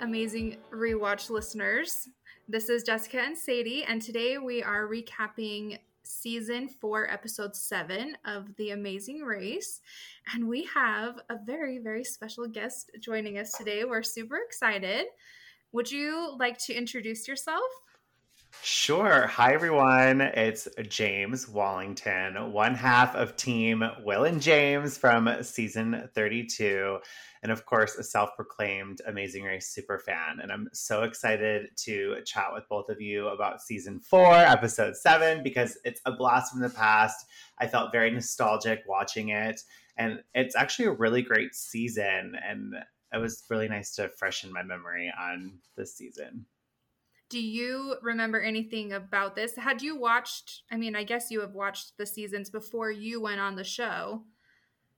amazing rewatch listeners. This is Jessica and Sadie, and today we are recapping season four, episode seven of The Amazing Race. And we have a very, very special guest joining us today. We're super excited. Would you like to introduce yourself? Sure. Hi, everyone. It's James Wallington, one half of Team Will and James from season 32. And of course, a self proclaimed Amazing Race super fan. And I'm so excited to chat with both of you about season four, episode seven, because it's a blast from the past. I felt very nostalgic watching it. And it's actually a really great season. And it was really nice to freshen my memory on this season do you remember anything about this? Had you watched, I mean, I guess you have watched the seasons before you went on the show.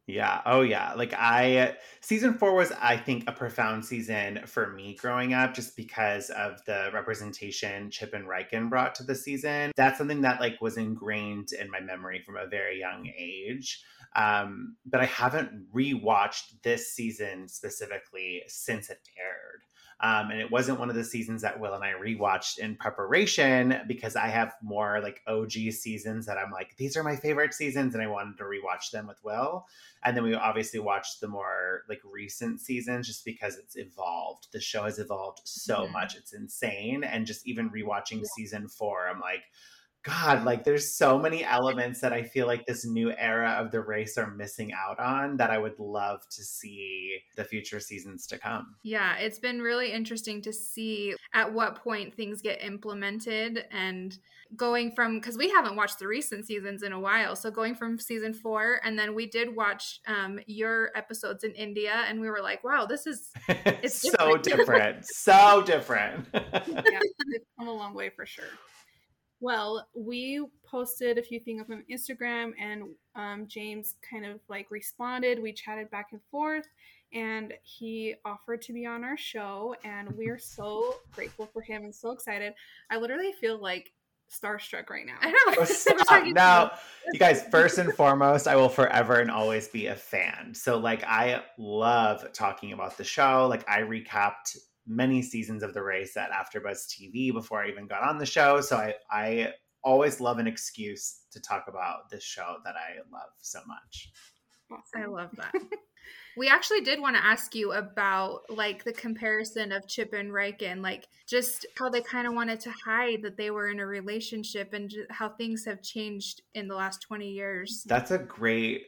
Yeah. Oh, yeah. Like, I, season four was, I think, a profound season for me growing up just because of the representation Chip and Reichen brought to the season. That's something that, like, was ingrained in my memory from a very young age. Um, but I haven't rewatched this season specifically since it aired. Um, and it wasn't one of the seasons that Will and I rewatched in preparation because I have more like OG seasons that I'm like, these are my favorite seasons, and I wanted to rewatch them with Will. And then we obviously watched the more like recent seasons just because it's evolved. The show has evolved so yeah. much. It's insane. And just even rewatching yeah. season four, I'm like, God, like there's so many elements that I feel like this new era of the race are missing out on that I would love to see the future seasons to come. Yeah, it's been really interesting to see at what point things get implemented and going from because we haven't watched the recent seasons in a while. So going from season four and then we did watch um, your episodes in India and we were like, wow, this is it's so different. so different. yeah, they've come a long way for sure. Well, we posted a few things on Instagram, and um, James kind of like responded. We chatted back and forth, and he offered to be on our show, and we are so grateful for him and so excited. I literally feel like starstruck right now. I know. Oh, now, you guys, first and foremost, I will forever and always be a fan. So, like, I love talking about the show. Like, I recapped many seasons of the race at AfterBuzz TV before I even got on the show. So I, I always love an excuse to talk about this show that I love so much. I love that. we actually did want to ask you about like the comparison of Chip and Reichen, like just how they kind of wanted to hide that they were in a relationship and how things have changed in the last 20 years. That's a great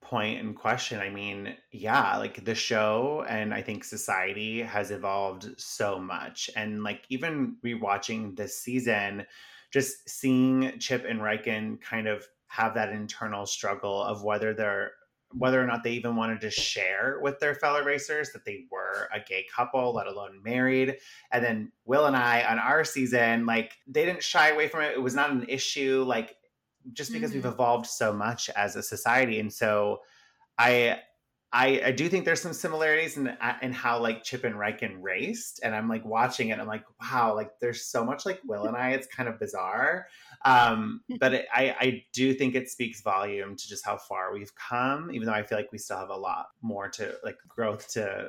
point in question, I mean, yeah, like the show and I think society has evolved so much. And like even rewatching this season, just seeing Chip and Reichen kind of have that internal struggle of whether they're whether or not they even wanted to share with their fellow racers that they were a gay couple, let alone married. And then Will and I on our season, like they didn't shy away from it. It was not an issue. Like just because mm-hmm. we've evolved so much as a society and so i I, I do think there's some similarities in uh, in how like Chip and Reichen raced, and I'm like watching it. I'm like, wow, like there's so much like Will and I. It's kind of bizarre, um, but it, I I do think it speaks volume to just how far we've come. Even though I feel like we still have a lot more to like growth to,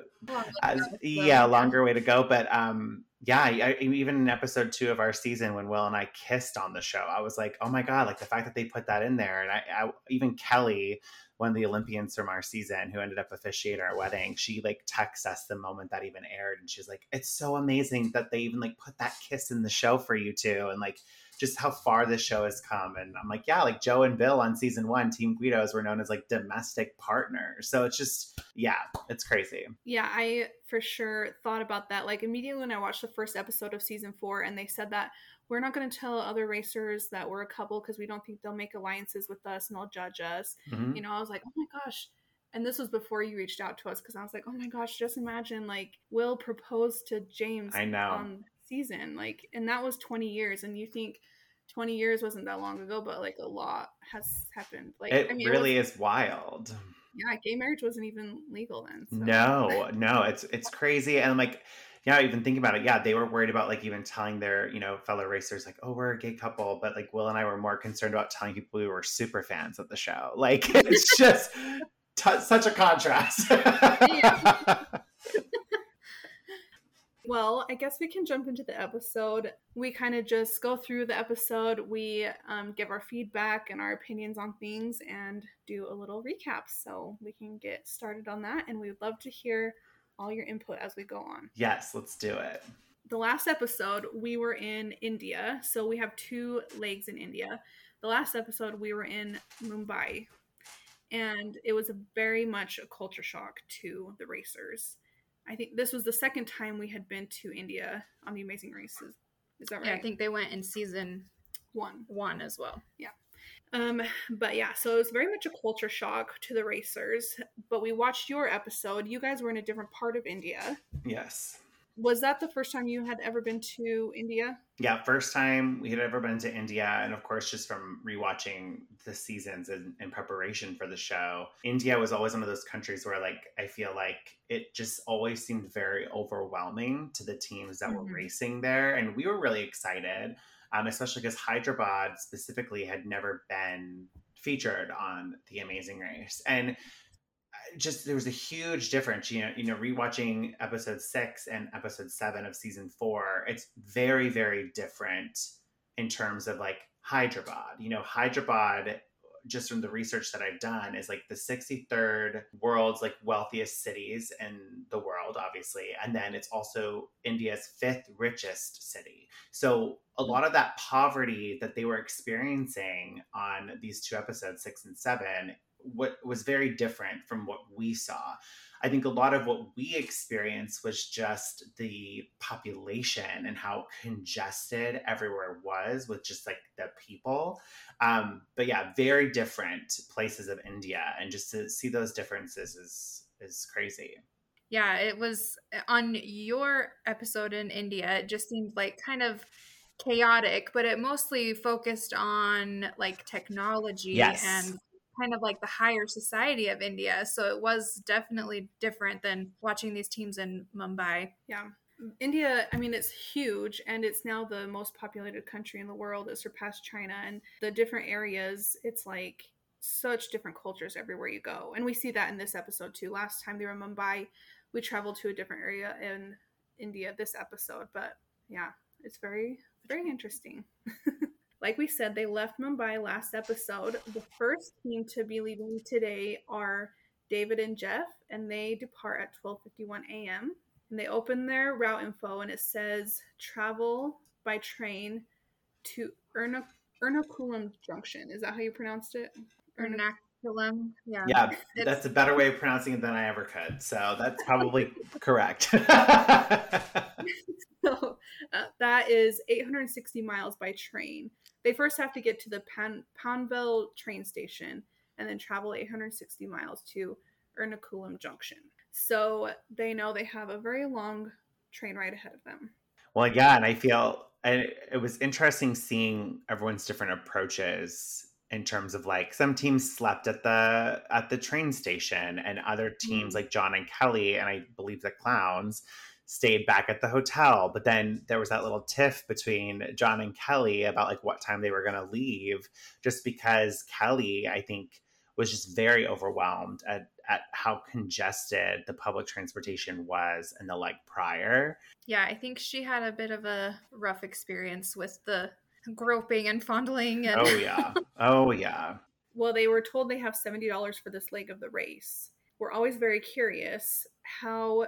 as, yeah, longer way to go. But um, yeah, I, even in episode two of our season when Will and I kissed on the show, I was like, oh my god, like the fact that they put that in there, and I, I even Kelly, one of the Olympians from our season who ended up officiating our wedding, she like texts us the moment that even aired, and she's like, it's so amazing that they even like put that kiss in the show for you two, and like just how far the show has come. And I'm like, yeah, like Joe and Bill on season one, Team Guidos were known as like domestic partners. So it's just, yeah, it's crazy. Yeah, I for sure thought about that. Like immediately when I watched the first episode of season four and they said that we're not going to tell other racers that we're a couple because we don't think they'll make alliances with us and they'll judge us. Mm-hmm. You know, I was like, oh my gosh. And this was before you reached out to us because I was like, oh my gosh, just imagine like Will proposed to James I know. on season. Like, and that was 20 years. And you think 20 years wasn't that long ago, but like a lot has happened. Like, it I mean, really it was, is wild. Yeah, gay marriage wasn't even legal then. So. No, no, it's it's crazy, and I'm like, yeah, even thinking about it, yeah, they were worried about like even telling their you know fellow racers like, oh, we're a gay couple, but like Will and I were more concerned about telling people we were super fans of the show. Like, it's just t- such a contrast. Well, I guess we can jump into the episode. We kind of just go through the episode, we um, give our feedback and our opinions on things, and do a little recap. So we can get started on that. And we'd love to hear all your input as we go on. Yes, let's do it. The last episode, we were in India. So we have two legs in India. The last episode, we were in Mumbai. And it was a very much a culture shock to the racers I think this was the second time we had been to India on the Amazing Races. Is that right? Yeah, I think they went in season one. One as well. Yeah. Um, but yeah, so it was very much a culture shock to the racers. But we watched your episode. You guys were in a different part of India. Yes was that the first time you had ever been to India? Yeah, first time we had ever been to India. And of course, just from rewatching the seasons in, in, preparation for the show, India was always one of those countries where, like, I feel like it just always seemed very overwhelming to the teams that mm-hmm. were racing there. And we were really excited, um, especially because Hyderabad specifically had never been featured on The Amazing Race. And just there was a huge difference. You know, you know, rewatching episode six and episode seven of season four, it's very, very different in terms of like Hyderabad. You know, Hyderabad, just from the research that I've done, is like the 63rd world's like wealthiest cities in the world, obviously. And then it's also India's fifth richest city. So a lot of that poverty that they were experiencing on these two episodes, six and seven, what was very different from what we saw. I think a lot of what we experienced was just the population and how congested everywhere was with just like the people. Um, but yeah, very different places of India, and just to see those differences is is crazy. Yeah, it was on your episode in India. It just seemed like kind of chaotic, but it mostly focused on like technology yes. and kind of like the higher society of India. So it was definitely different than watching these teams in Mumbai. Yeah. India, I mean, it's huge and it's now the most populated country in the world. It surpassed China. And the different areas, it's like such different cultures everywhere you go. And we see that in this episode too. Last time they were in Mumbai, we traveled to a different area in India this episode. But yeah, it's very, very interesting. Like we said, they left Mumbai last episode. The first team to be leaving today are David and Jeff, and they depart at 12:51 a.m. And they open their route info, and it says travel by train to Erna- Ernakulam Junction. Is that how you pronounced it? Ernakulam. Yeah. Yeah, that's a better way of pronouncing it than I ever could. So that's probably correct. so uh, that is 860 miles by train. They first have to get to the Pan- Panvel train station and then travel 860 miles to Ernakulam Junction. So they know they have a very long train ride ahead of them. Well, yeah, and I feel and it was interesting seeing everyone's different approaches in terms of like some teams slept at the at the train station and other teams mm-hmm. like John and Kelly and I believe the clowns stayed back at the hotel. But then there was that little tiff between John and Kelly about like what time they were going to leave, just because Kelly, I think, was just very overwhelmed at, at how congested the public transportation was in the leg prior. Yeah, I think she had a bit of a rough experience with the groping and fondling. And... Oh, yeah. Oh, yeah. well, they were told they have $70 for this leg of the race. We're always very curious how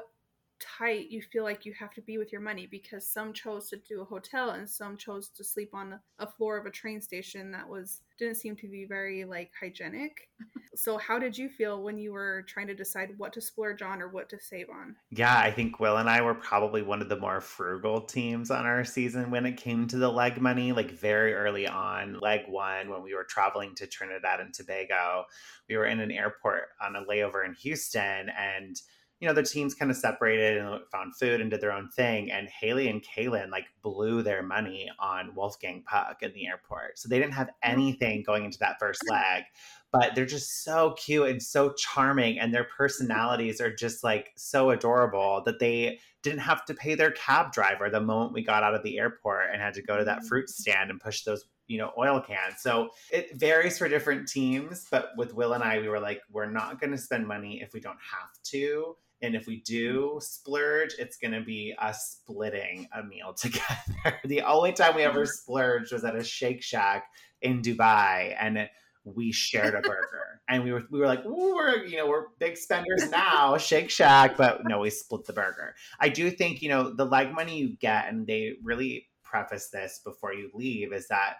tight you feel like you have to be with your money because some chose to do a hotel and some chose to sleep on a floor of a train station that was didn't seem to be very like hygienic. so how did you feel when you were trying to decide what to splurge on or what to save on? Yeah, I think Will and I were probably one of the more frugal teams on our season when it came to the leg money, like very early on, leg 1 when we were traveling to Trinidad and Tobago. We were in an airport on a layover in Houston and you know, the teams kind of separated and found food and did their own thing. And Hayley and Kaylynn like blew their money on Wolfgang Puck in the airport. So they didn't have anything going into that first leg, but they're just so cute and so charming. And their personalities are just like so adorable that they didn't have to pay their cab driver the moment we got out of the airport and had to go to that fruit mm. stand and push those you know oil cans so it varies for different teams but with will and i we were like we're not going to spend money if we don't have to And if we do hmm. splurge, it's going to be us splitting a meal together. the only time we ever splurged was at a Shake Shack in Dubai. And we shared a burger and we were we were like we're you know we're big spenders now shake shack but no we split the burger i do think you know the leg money you get and they really preface this before you leave is that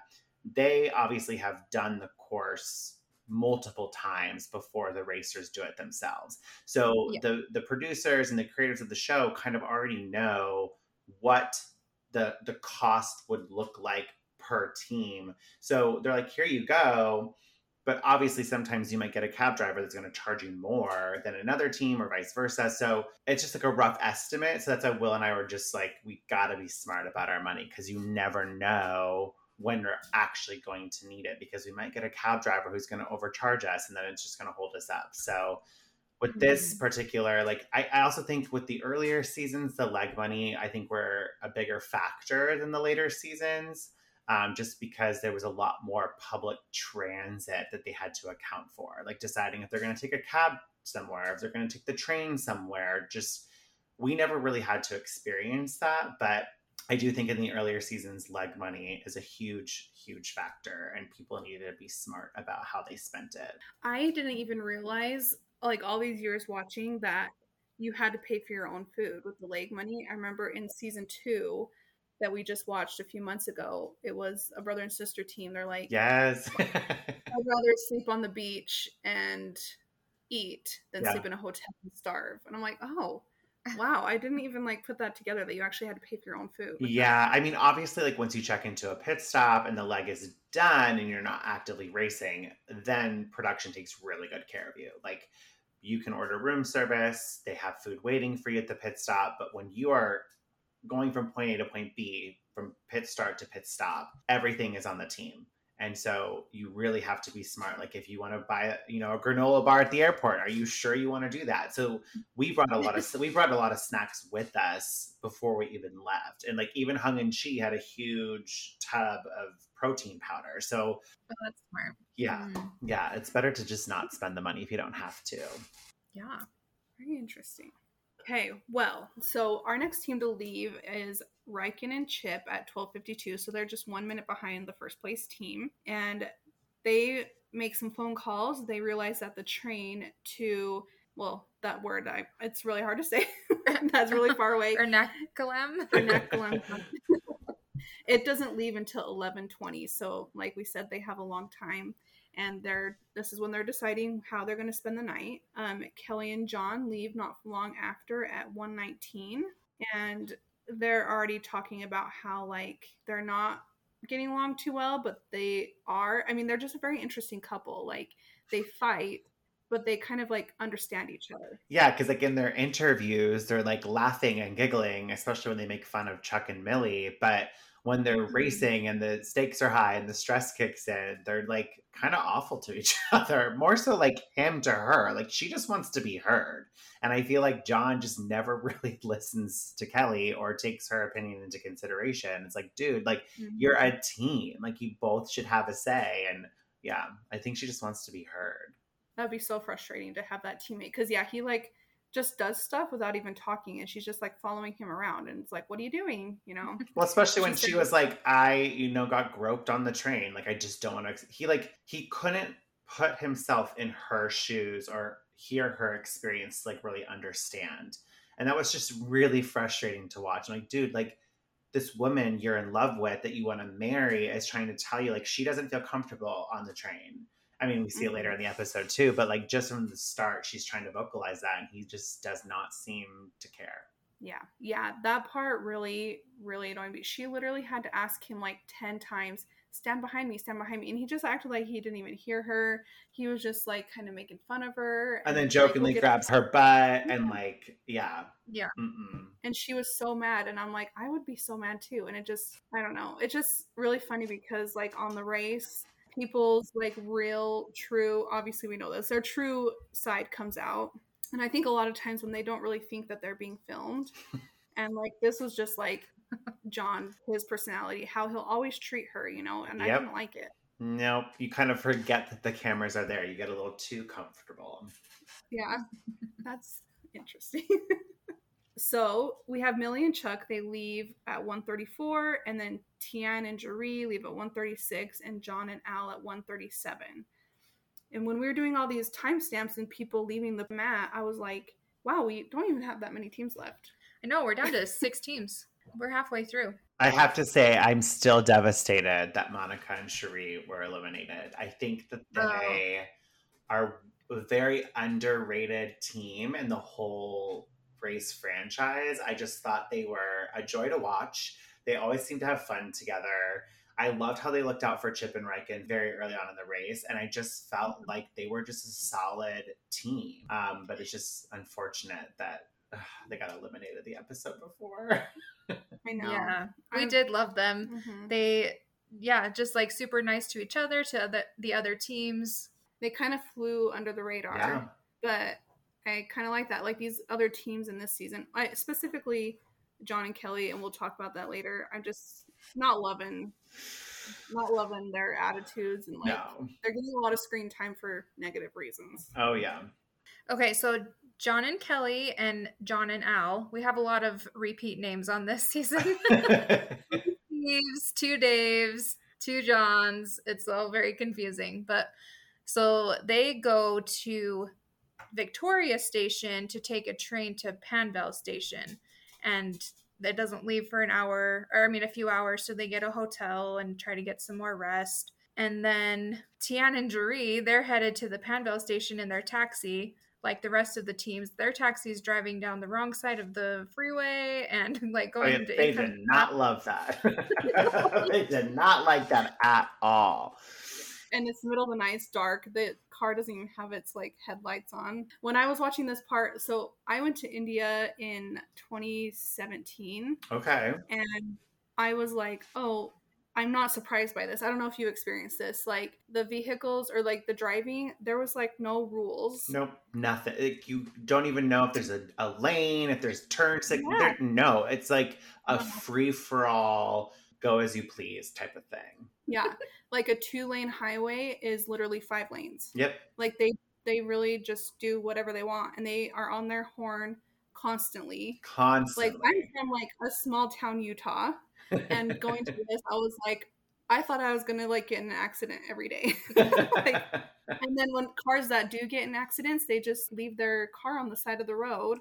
they obviously have done the course multiple times before the racers do it themselves. So yeah. the the producers and the creators of the show kind of already know what the the cost would look like per team. So they're like, here you go. But obviously, sometimes you might get a cab driver that's going to charge you more than another team, or vice versa. So it's just like a rough estimate. So that's why Will and I were just like, we got to be smart about our money because you never know when we're actually going to need it because we might get a cab driver who's going to overcharge us and then it's just going to hold us up. So with this mm-hmm. particular, like I, I, also think with the earlier seasons, the leg money I think were a bigger factor than the later seasons. Um, just because there was a lot more public transit that they had to account for, like deciding if they're going to take a cab somewhere, if they're going to take the train somewhere. Just we never really had to experience that, but I do think in the earlier seasons, leg money is a huge, huge factor, and people needed to be smart about how they spent it. I didn't even realize, like all these years watching, that you had to pay for your own food with the leg money. I remember in season two that we just watched a few months ago, it was a brother and sister team. They're like, Yes, I'd rather sleep on the beach and eat than yeah. sleep in a hotel and starve. And I'm like, oh, Wow, I didn't even like put that together that you actually had to pay for your own food. Yeah, I mean, obviously, like once you check into a pit stop and the leg is done and you're not actively racing, then production takes really good care of you. Like you can order room service, they have food waiting for you at the pit stop, but when you are going from point A to point B, from pit start to pit stop, everything is on the team. And so you really have to be smart. Like if you want to buy, you know, a granola bar at the airport, are you sure you want to do that? So we brought a lot of we brought a lot of snacks with us before we even left. And like even Hung and Chee had a huge tub of protein powder. So oh, that's smart. Yeah. Mm. Yeah. It's better to just not spend the money if you don't have to. Yeah. Very interesting. Okay, well, so our next team to leave is Reichen and Chip at 12:52, so they're just 1 minute behind the first place team and they make some phone calls. They realize that the train to well, that word I it's really hard to say. That's really far away. Ernakulam. Ernakulam. it doesn't leave until 11:20, so like we said they have a long time and they're this is when they're deciding how they're going to spend the night. Um, Kelly and John leave not long after at 119, and they're already talking about how like they're not getting along too well, but they are. I mean, they're just a very interesting couple. Like they fight, but they kind of like understand each other. Yeah, because like in their interviews, they're like laughing and giggling, especially when they make fun of Chuck and Millie. But when they're mm-hmm. racing and the stakes are high and the stress kicks in, they're like kind of awful to each other. More so like him to her. Like she just wants to be heard. And I feel like John just never really listens to Kelly or takes her opinion into consideration. It's like, dude, like mm-hmm. you're a team. Like you both should have a say. And yeah, I think she just wants to be heard. That'd be so frustrating to have that teammate. Cause yeah, he like just does stuff without even talking and she's just like following him around and it's like what are you doing? You know? Well especially when she was like i you know got groped on the train like i just don't want to he like he couldn't put himself in her shoes or hear her experience like really understand. And that was just really frustrating to watch. I'm like dude like this woman you're in love with that you want to marry is trying to tell you like she doesn't feel comfortable on the train I mean, we see it later mm-hmm. in the episode too, but like just from the start, she's trying to vocalize that, and he just does not seem to care. Yeah, yeah, that part really, really annoyed me. She literally had to ask him like 10 times, stand behind me, stand behind me. And he just acted like he didn't even hear her. He was just like kind of making fun of her. And, and then jokingly like, grabs her butt and like, yeah. Yeah. Mm-mm. And she was so mad. And I'm like, I would be so mad too. And it just, I don't know. It's just really funny because like on the race, people's like real true obviously we know this their true side comes out and i think a lot of times when they don't really think that they're being filmed and like this was just like john his personality how he'll always treat her you know and yep. i didn't like it nope you kind of forget that the cameras are there you get a little too comfortable yeah that's interesting. so we have Millie and Chuck. They leave at 1:34, and then Tian and Jaree leave at 1:36, and John and Al at 1:37. And when we were doing all these timestamps and people leaving the mat, I was like, wow, we don't even have that many teams left. I know, we're down to six teams. We're halfway through. I have to say, I'm still devastated that Monica and Sheree were eliminated. I think that oh. they oh. are a very underrated team in the whole race franchise. I just thought they were a joy to watch. They always seem to have fun together. I loved how they looked out for Chip and Reichen very early on in the race, and I just felt like they were just a solid team. Um, but it's just unfortunate that uh, they got eliminated the episode before. I know. Yeah, we I'm... did love them. Mm-hmm. They, yeah, just like super nice to each other, to the, the other teams. They kind of flew under the radar, yeah. but I kind of like that. Like these other teams in this season, I specifically John and Kelly, and we'll talk about that later. I'm just not loving, not loving their attitudes, and like no. they're getting a lot of screen time for negative reasons. Oh yeah. Okay, so John and Kelly and John and Al. We have a lot of repeat names on this season. Steve's, two Daves, two Johns. It's all very confusing. But so they go to Victoria Station to take a train to Panvel Station. And it doesn't leave for an hour, or I mean, a few hours. So they get a hotel and try to get some more rest. And then Tian and Jaree, they're headed to the Panvel Station in their taxi like the rest of the teams, their taxi is driving down the wrong side of the freeway and like going. Oh, yeah, they did not love that. they did not like that at all. And it's the middle of the night, it's dark. The car doesn't even have its like headlights on. When I was watching this part, so I went to India in 2017. Okay. And I was like, oh, I'm not surprised by this. I don't know if you experienced this. Like the vehicles or like the driving, there was like no rules. Nope, nothing. Like, you don't even know if there's a, a lane, if there's turns. Like, yeah. no, it's like a free for all, go as you please type of thing. Yeah, like a two lane highway is literally five lanes. Yep. Like they they really just do whatever they want, and they are on their horn constantly. Constantly. Like I'm from like a small town Utah and going to this, I was like, I thought I was gonna like get in an accident every day. like, and then when cars that do get in accidents, they just leave their car on the side of the road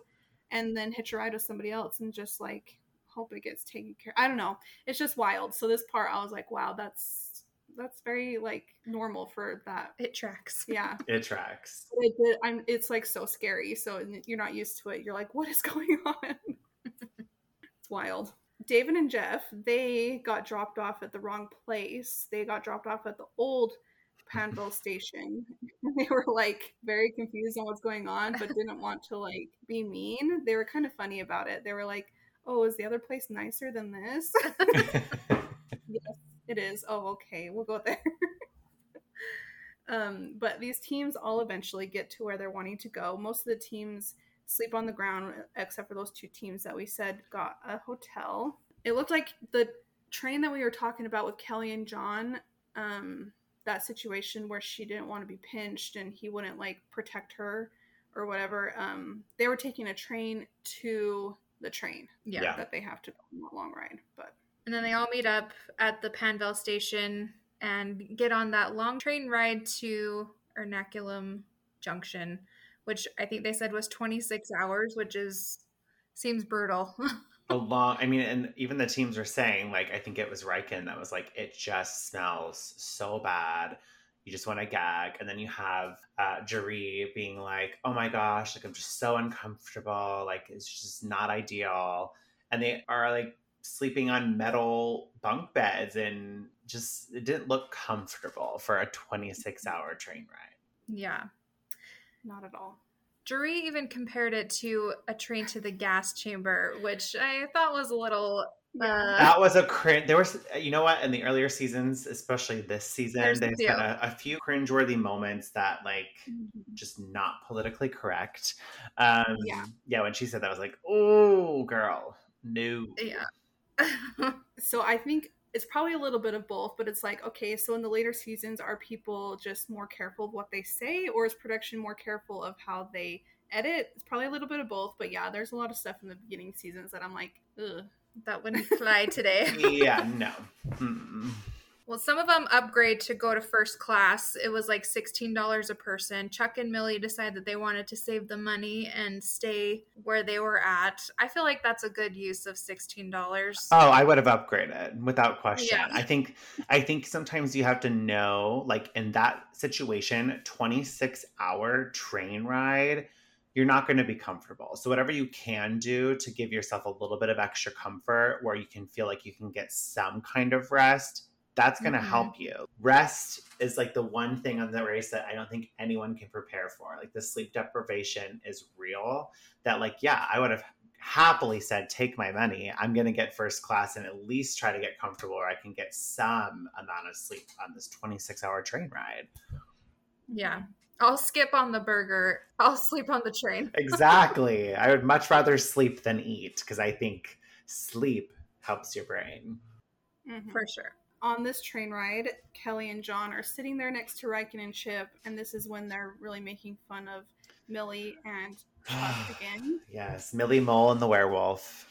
and then hitch a ride with somebody else and just like hope it gets taken care. I don't know. It's just wild. So this part, I was like, wow, that's that's very like normal for that. It tracks. Yeah, it tracks. It, it, I'm. It's like so scary. So you're not used to it. You're like, what is going on? it's wild. David and Jeff, they got dropped off at the wrong place. They got dropped off at the old Panvel station. they were like very confused on what's going on, but didn't want to like be mean. They were kind of funny about it. They were like, "Oh, is the other place nicer than this?" yes, it is. Oh, okay, we'll go there. um, but these teams all eventually get to where they're wanting to go. Most of the teams sleep on the ground, except for those two teams that we said got a hotel. It looked like the train that we were talking about with Kelly and John, um, that situation where she didn't want to be pinched and he wouldn't like protect her or whatever. Um, they were taking a train to the train. Yeah. That they have to go on a long ride. But and then they all meet up at the Panvel station and get on that long train ride to Ernakulam Junction which I think they said was 26 hours, which is seems brutal. a long i mean and even the teams are saying like i think it was Reichen that was like it just smells so bad you just want to gag and then you have uh Jaree being like oh my gosh like i'm just so uncomfortable like it's just not ideal and they are like sleeping on metal bunk beds and just it didn't look comfortable for a 26 hour train ride yeah not at all. Jaree even compared it to a train to the gas chamber, which I thought was a little. Uh, that was a cringe. There was, you know what, in the earlier seasons, especially this season, there's been a, a, few cringeworthy moments that, like, mm-hmm. just not politically correct. Um, yeah. Yeah, when she said that, I was like, oh, girl, no. Yeah. so I think it's probably a little bit of both, but it's like, okay, so in the later seasons, are people just more careful of what they say, or is production more careful of how they edit? It's probably a little bit of both, but yeah, there's a lot of stuff in the beginning seasons that I'm like, ugh. That wouldn't fly today. yeah, no. Mm-mm. Well, some of them upgrade to go to first class. It was like $16 a person. Chuck and Millie decided that they wanted to save the money and stay where they were at. I feel like that's a good use of $16. Oh, I would have upgraded without question. Yeah. I think I think sometimes you have to know like in that situation, 26 hour train ride, you're not going to be comfortable. So whatever you can do to give yourself a little bit of extra comfort where you can feel like you can get some kind of rest, that's going to Mhm. help you. Rest is like the one thing on the race that I don't think anyone can prepare for. Like the sleep deprivation is real. That like yeah, I would have happily said take my money. I'm going to get first class and at least try to get comfortable where I can get some amount of sleep on this 26-hour train ride. Yeah. I'll skip on the burger. I'll sleep on the train. Exactly. I would much rather sleep than eat because I think sleep helps your brain. Mhm. For sure. on this train ride, Kelly and John are sitting there next to Reichen and Chip, and this is when they're really making fun of Millie and Chuck again. yes, Millie Mole and the werewolf.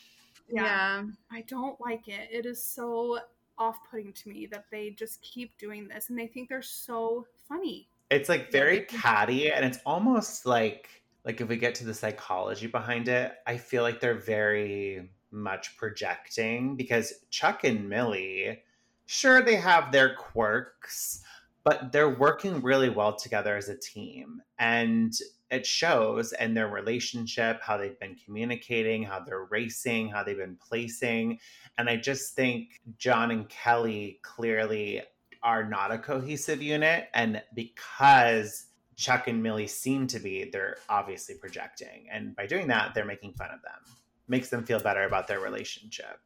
Yeah. I don't like it. It is so off putting to me that they just keep doing this and they think they're so funny. It's like very catty and it's almost like like if we get to the psychology behind it, I feel like they're very much projecting because Chuck and Millie, sure they have their quirks, but they're working really well together as a team. And it shows in their relationship, how they've been communicating, how they're racing, how they've been placing. And I just think John and Kelly clearly are not a cohesive unit. And because Chuck and Millie seem to be, they're obviously projecting. And by doing that, they're making fun of them. Makes them feel better about their relationship.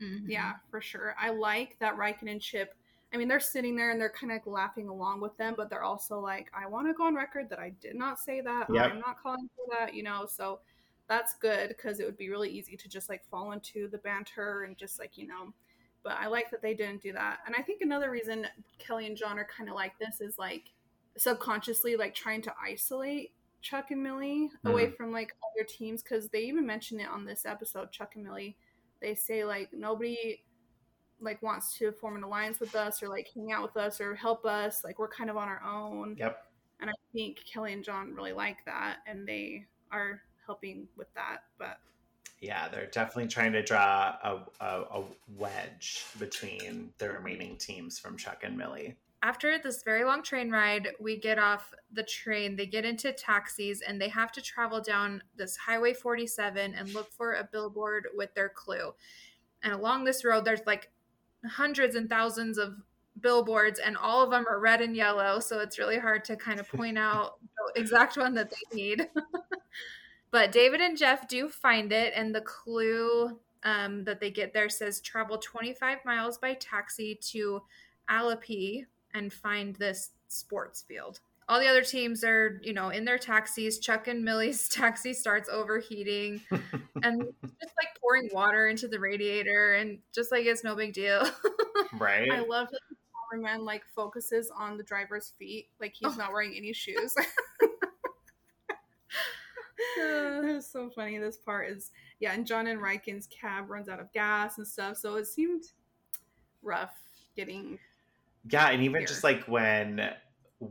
Mhm. Yeah, for sure. I like that Reichen and Chip. I mean, they're sitting there and they're kind of laughing along with them, but they're also like, I want to go on record that I did not say that. Yep. I'm not calling for that, you know? So that's good because it would be really easy to just like fall into the banter and just like, you know. But I like that they didn't do that. And I think another reason Kelly and John are kind of like this is like subconsciously like trying to isolate Chuck and Millie away mm-hmm. from like other teams because they even mention it on this episode, Chuck and Millie they say like nobody like wants to form an alliance with us or like hang out with us or help us like we're kind of on our own Yep. and i think kelly and john really like that and they are helping with that but Yeah, they're definitely trying to draw a, a, a wedge between the remaining teams from Chuck and Millie. After this very long train ride, we get off the train. They get into taxis and they have to travel down this Highway 47 and look for a billboard with their clue. And along this road, there's like hundreds and thousands of billboards, and all of them are red and yellow. So it's really hard to kind of point out the exact one that they need. but David and Jeff do find it, and the clue um, that they get there says travel 25 miles by taxi to Alleppey and find this sports field. All the other teams are, you know, in their taxis. Chuck and Millie's taxi starts overheating and just like pouring water into the radiator and just like it's no big deal. right? i love that the cameraman like focuses on the driver's feet like he's Oh. not wearing any shoes it's so funny this part is yeah and john and Reichen's cab runs out of gas and stuff so it seemed rough getting Yeah, and even here. just like when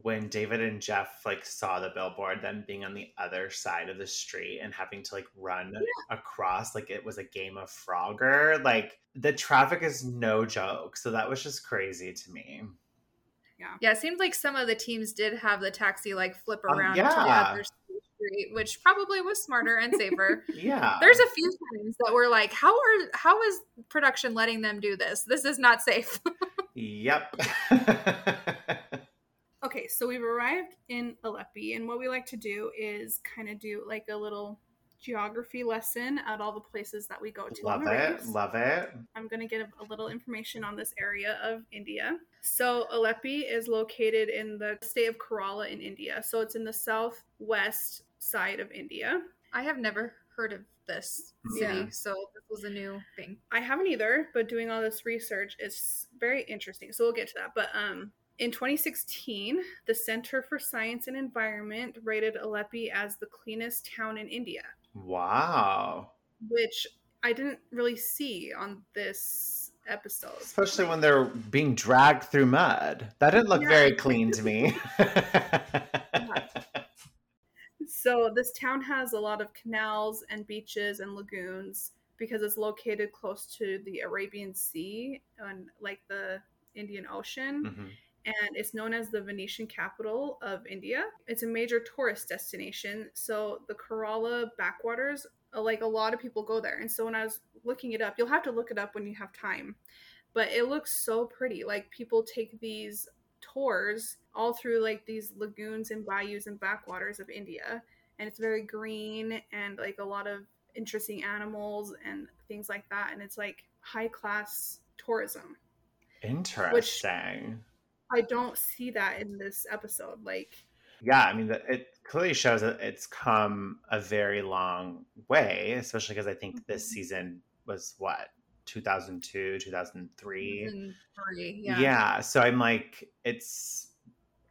when David and Jeff like saw the billboard, then being on the other side of the street and having to like run across like it was a game of Frogger. Like the traffic is no joke. So that was just crazy to me. yeah, yeah, it seemed like some of the teams did have the taxi like flip Um, around to the yeah. other street, which probably was smarter and safer. Yeah. There's a few times that were like, how are how is production letting them do this? This is not safe. Yep. Okay, so we've arrived in Aleppo, and what we like to do is kind of do like a little geography lesson at all the places that we go to. love it. Love it. I'm going to give a little information on this area of India. So, Aleppo is located in the state of Kerala in India. So, it's in the southwest side of India. I have never heard of this city, Yeah. so this was a new thing. I haven't either, but doing all this research is very interesting. So we'll get to that. But um, in 2016, the Center for Science and Environment rated Alleppey as the cleanest town in India, Wow. which I didn't really see on this episode. Especially when they're being dragged through mud. That didn't look Yeah. very clean to me. So this town has a lot of canals and beaches and lagoons because it's located close to the Arabian Sea and like the Indian Ocean. Mhm. and it's known as the Venetian capital of India. It's a major tourist destination. So the Kerala backwaters, uh, like a lot of people go there. And so when I was looking it up, you'll have to look it up when you have time. But it looks so pretty. Like people take these tours all through like these lagoons and bayous and backwaters of India. And it's very green and like a lot of interesting animals and things like that. And it's like high class tourism. Interesting. I don't see that in this episode. Like, Yeah, I mean, it clearly shows that it's come a very long way, especially because I think this Mhm. season was what 2002, 2003. Season three, Yeah. yeah. so I'm like, it's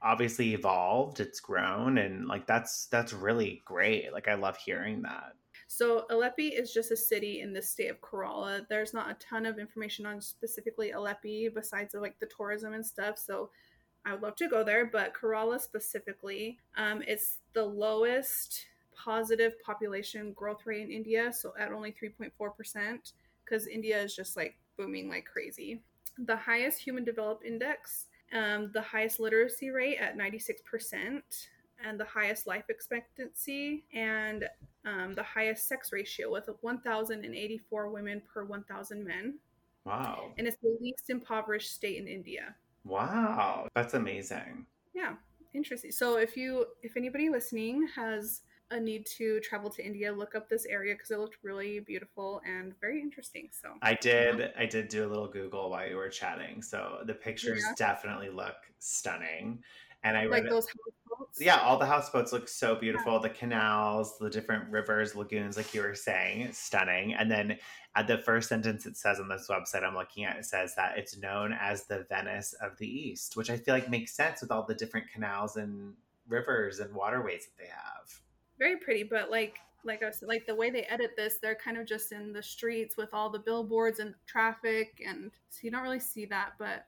obviously evolved, it's grown, and like that's that's really great. Like I love hearing that. so Alleppey is just a city in the state of Kerala. There's not a ton of information on specifically Alleppey besides like the tourism and stuff. So I would love to go there, but Kerala specifically, um, it's the lowest positive population growth rate in India. So at only 3.4%, because India is just like booming like crazy. The highest human developed index, um, the highest literacy rate at 96%, and the highest life expectancy, and um, the highest sex ratio with 1,084 women per 1,000 men. Wow, And it's the least impoverished state in India. wow, that's amazing. Yeah, interesting. So if you, if anybody listening has a need to travel to India, look up this area because it looked really beautiful and very interesting. So I did I did do a little Google while you were chatting, so the pictures Yeah. definitely look stunning. And I like those houseboats. yeah, all the houseboats look so beautiful. The canals, the different rivers, lagoons, like you were saying, stunning. And then at the first sentence it says on this website I'm looking at, it says that it's known as the Venice of the East, which I feel like makes sense with all the different canals and rivers and waterways that they have. Very pretty, but like like I was like the way they edit this, they're kind of just in the streets with all the billboards and traffic, and so you don't really see that. But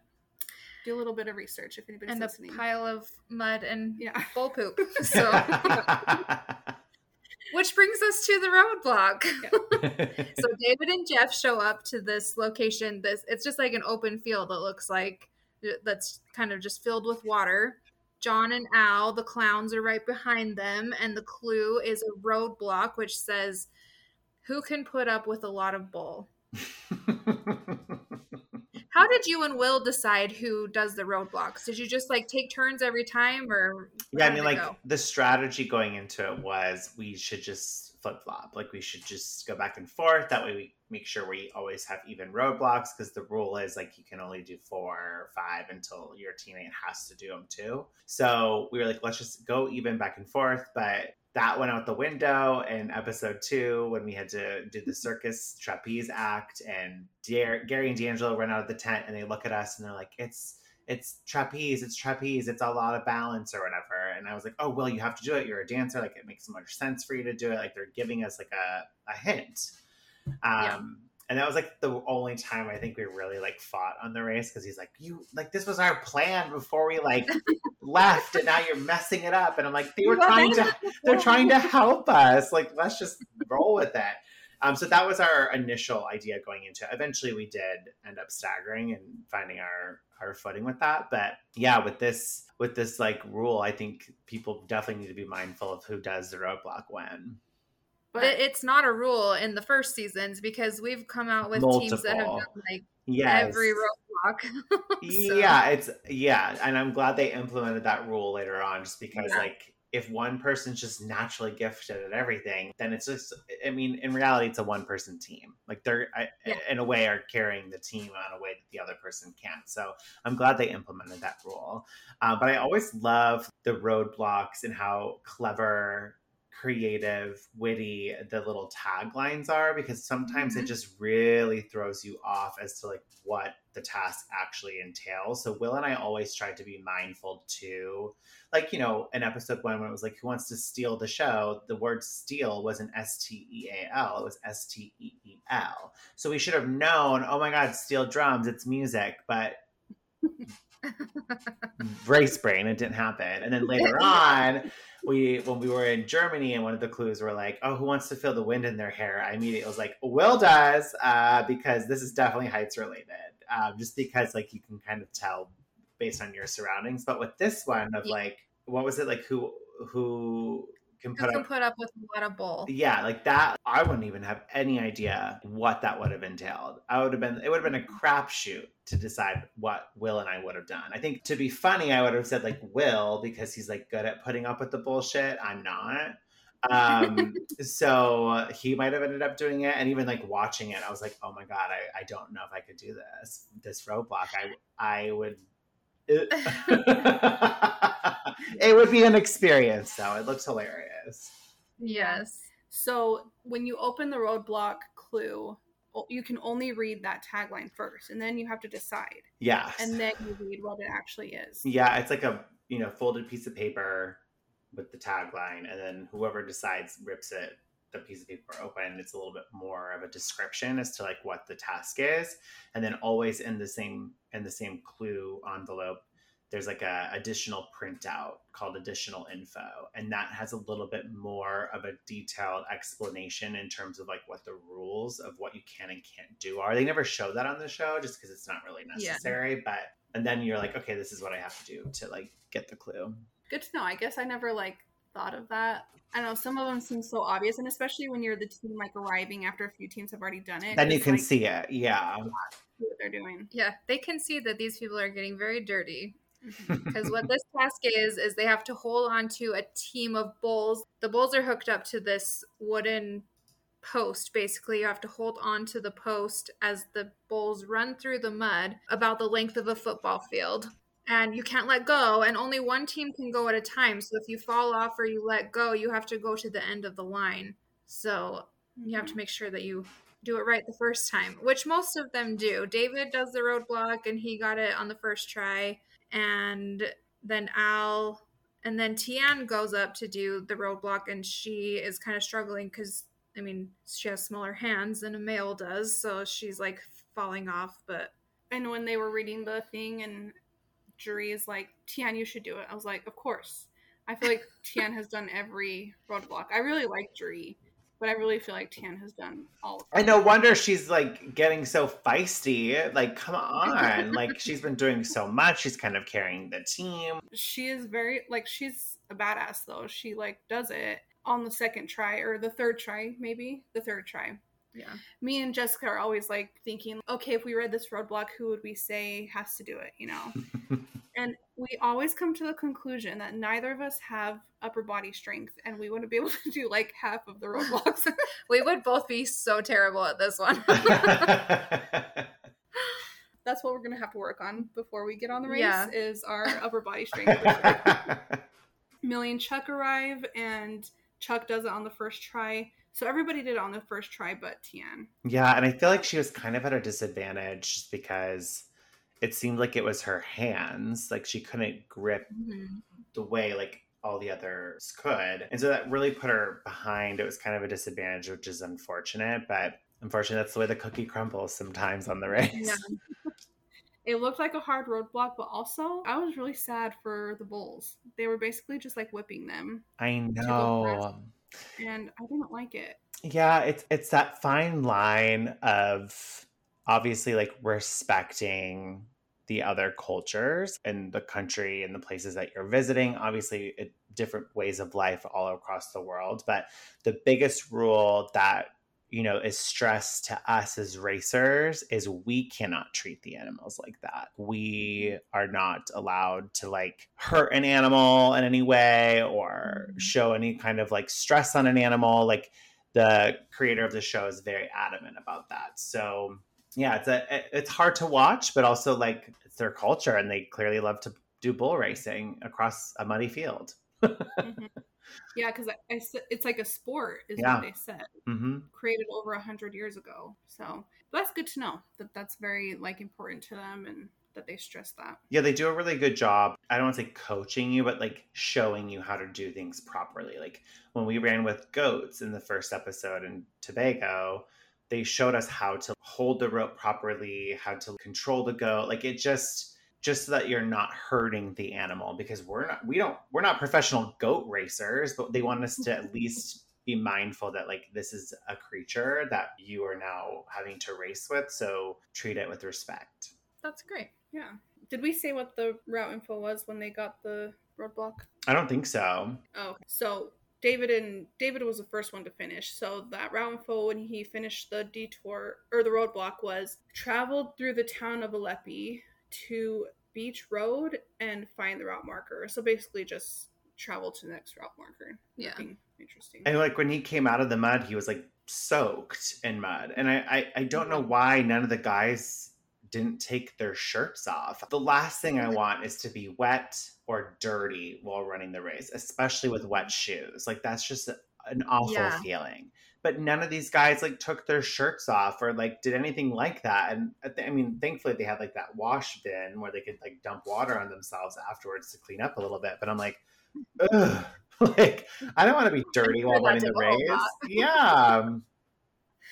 do a little bit of research if anybody's And a listening. pile of mud and yeah, bull poop. So, which brings us to the roadblock. so David and Jeff show up to this location. This it's just like an open field. It looks like that's kind of just filled with water. John and Al, the clowns, are right behind them, and the clue is a roadblock which says, "Who can put up with a lot of bull?" How did you and Will decide who does the roadblocks? Did you just like take turns every time, or Yeah, I mean, like go? the strategy going into it was we should just flip flop. Like we should just go back and forth. That way we make sure we always have even roadblocks because the rule is like you can only do four or five until your teammate has to do them too. So we were like, let's just go even back and forth. But that went out the window in episode two when we had to do the circus trapeze act and Dar- Gary and DeAngelo run out of the tent and they look at us and they're like, it's it's trapeze, it's trapeze, it's a lot of balance or whatever. And I was like, oh, well, you have to do it. You're a dancer. Like, it makes so much sense for you to do it. Like, they're giving us like a, a hint. Um, Yeah. And that was like the only time I think we really like fought on the race because he's like, you like this was our plan before we like left, and now you're messing it up. And I'm like, they were Well, trying to, they're trying to help us. Like, let's just roll with it. Um, so that was our initial idea going into it. Eventually, we did end up staggering and finding our our footing with that. But yeah, with this with this like rule, I think people definitely need to be mindful of who does the roadblock when. But it's not a rule in the first seasons because we've come out with teams that have done like Yes. every roadblock. So- Yeah, it's yeah, and I'm glad they implemented that rule later on, just because Yeah. like if one person's just naturally gifted at everything, then it's just I mean, in reality, it's a one person team. Like they're I, Yeah. in a way are carrying the team on a way that the other person can't. So I'm glad they implemented that rule. Uh, but I always love the roadblocks and how clever creative, witty the little taglines are because sometimes Mhm. it just really throws you off as to like what the task actually entails. So Will and I always try to be mindful too. Like, you know, in episode one when it was like who wants to steal the show, the word steal wasn't S T E A L, it was S T E E L. So we should have known, oh my god, steal drums, it's music, but race brain it didn't happen and then later on we when we were in germany and one of the clues were like oh who wants to feel the wind in their hair? I immediately was like will does uh, because this is definitely heights related um, just because like you can kind of tell based on your surroundings. But with this one of like what was it like who who can put can up put up with what a bowl? yeah, like that. I wouldn't even have any idea what that would have entailed. I would have been, it would have been a crapshoot to decide what Will and I would have done. I think to be funny, I would have said like Will because he's like good at putting up with the bullshit. I'm not. Um, so he might have ended up doing it, and even like watching it, I was like, oh my god, I, I don't know if I could do this. This roadblock, I I would. It would be an experience, though. It looks hilarious. Yes. So when you open the roadblock clue, you can only read that tagline first, and then you have to decide, Yes. and then you read what it actually is. yeah, it's like a you know folded piece of paper with the tagline, and then whoever decides rips it the piece of paper open. It's a little bit more of a description as to like what the task is, and then always in the same in the same clue envelope. There's like a additional printout called additional info, and that has a little bit more of a detailed explanation in terms of like what the rules of what you can and can't do are. They never show that on the show just because it's not really Yeah. necessary, but and then you're like, okay, this is what I have to do to like get the clue. Good to know. I guess I never like thought of that. I know. Some of them seem so obvious, and especially when you're the team like arriving after a few teams have already done it. Then you can like, see it. Yeah. what they're doing. Yeah, they can see that these people are getting very dirty Mhm. because what this task is is they have to hold on to a team of bulls. The bulls are hooked up to this wooden post. Basically, you have to hold on to the post as the bulls run through the mud about the length of a football field. And you can't let go, and only one team can go at a time. So if you fall off or you let go, you have to go to the end of the line. So you have to mm-hmm. make sure that you do it right the first time, which most of them do. David does the roadblock and he got it on the first try. And then Al and then Tian goes up to do the roadblock and she is kind of struggling because I mean she has smaller hands than a male does, so she's like falling off. But And when they were reading the thing, and Jaree is like, "Tian, you should do it." I was like, "Of course." I feel like Tian has done every roadblock. I really like Jaree, but I really feel like Tian has done all. Of And no wonder she's like getting so feisty. Like, come on. like, she's been doing so much. She's kind of carrying the team. she is very like she's a badass though. She like does it on the second try or the third try, maybe the third try. Yeah, Me and Jessica are always like thinking, okay, if we read this roadblock, who would we say has to do it? You know. And we always come to the conclusion that neither of us have upper body strength and we wouldn't be able to do like half of the roadblocks. we would both be so terrible at this one. That's what we're gonna have to work on before we get on the race Yeah. is our upper body strength. Millie and Chuck arrive and Chuck does it on the first try. So everybody did it on the first try but Tian. yeah, and I feel like she was kind of at a disadvantage just because it seemed like it was her hands. Like, she couldn't grip Mhm. the way like all the others could. And so that really put her behind. It was kind of a disadvantage, which is unfortunate, but unfortunately that's the way the cookie crumbles sometimes on the race. Yeah. It looked like a hard roadblock, but also I was really sad for the bulls. They were basically just like whipping them, I know. And I didn't like it. Yeah, it's it's that fine line of obviously like respecting the other cultures and the country and the places that you're visiting. Obviously, it, different ways of life all across the world, but the biggest rule that you know is stressed to us as racers is we cannot treat the animals like that. We are not allowed to like hurt an animal in any way or show any kind of like stress on an animal like the creator of the show is very adamant about that. So yeah, it's a it's hard to watch, but also like it's their culture, and they clearly love to do bull racing across a muddy field. Mhm. Yeah, because it's like a sport, is Yeah. what they said. hmm Created over a hundred years ago. So that's good to know that that's very like important to them and that they stress that. Yeah, they do a really good job. I don't want to say coaching you, but like showing you how to do things properly. Like when we ran with goats in the first episode in Tobago, they showed us how to hold the rope properly, how to control the goat. Like it just just so that you're not hurting the animal because we're not we don't we're not professional goat racers, but they want us to at least be mindful that like this is a creature that you are now having to race with, so treat it with respect. That's great. Yeah. Did we say what the route info was when they got the roadblock? I don't think so. Oh, so David and David was the first one to finish. So that route info when he finished the detour or the roadblock was traveled through the town of Alleppey to Beach Road and find the route marker. So basically just travel to the next route marker. Yeah. Nothing interesting. And like when he came out of the mud, he was like soaked in mud. And I, I, I don't know why none of the guys didn't take their shirts off. The last thing I want is to be wet or dirty while running the race, especially with wet shoes. Like that's just an awful Yeah. feeling. But none of these guys like took their shirts off or like did anything like that. And uh, I mean, thankfully they had like that wash bin where they could like dump water on themselves afterwards to clean up a little bit. But I'm like, ugh, like I don't want to be dirty while running the took a whole race. Yeah,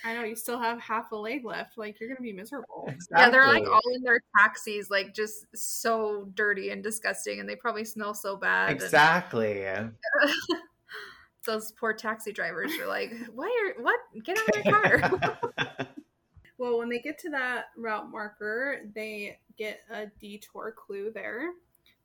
I know you still have half a leg left. Like you're gonna be miserable. Yeah, they're like all in their taxis, like just so dirty and disgusting, and they probably smell so bad. and- exactly. those poor taxi drivers are like, "Why are what? Get out of my car!" Well, when they get to that route marker, they get a detour clue there,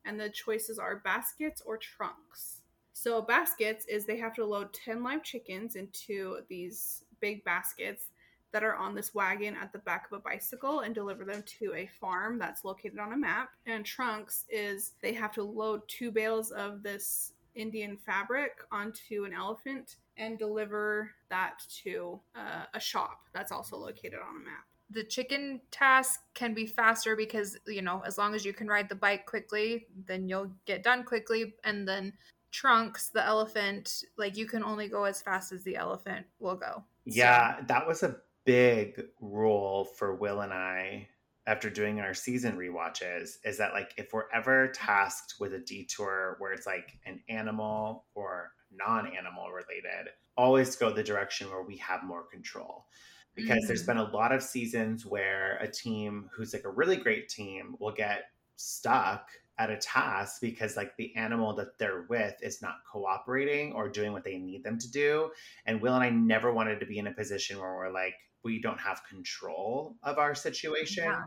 and the choices are baskets or trunks. So, baskets is they have to load 10 live chickens into these big baskets that are on this wagon at the back of a bicycle and deliver them to a farm that's located on a map. And trunks is they have to load two bales of this Indian fabric onto an elephant and deliver that to uh, a shop that's also located on a map. the chicken task can be faster because you know as long as you can ride the bike quickly, then you'll get done quickly, and then trunks the elephant like you can only go as fast as the elephant will go Yeah, that was a big rule for Will and I after doing our season rewatches is that like if we're ever tasked with a detour where it's like an animal or non-animal related, always go the direction where we have more control. Because there's Mhm. been a lot of seasons where a team who's like a really great team will get stuck at a task because like the animal that they're with is not cooperating or doing what they need them to do and Will and I never wanted to be in a position where we're like, we don't have control of our situation. Yeah.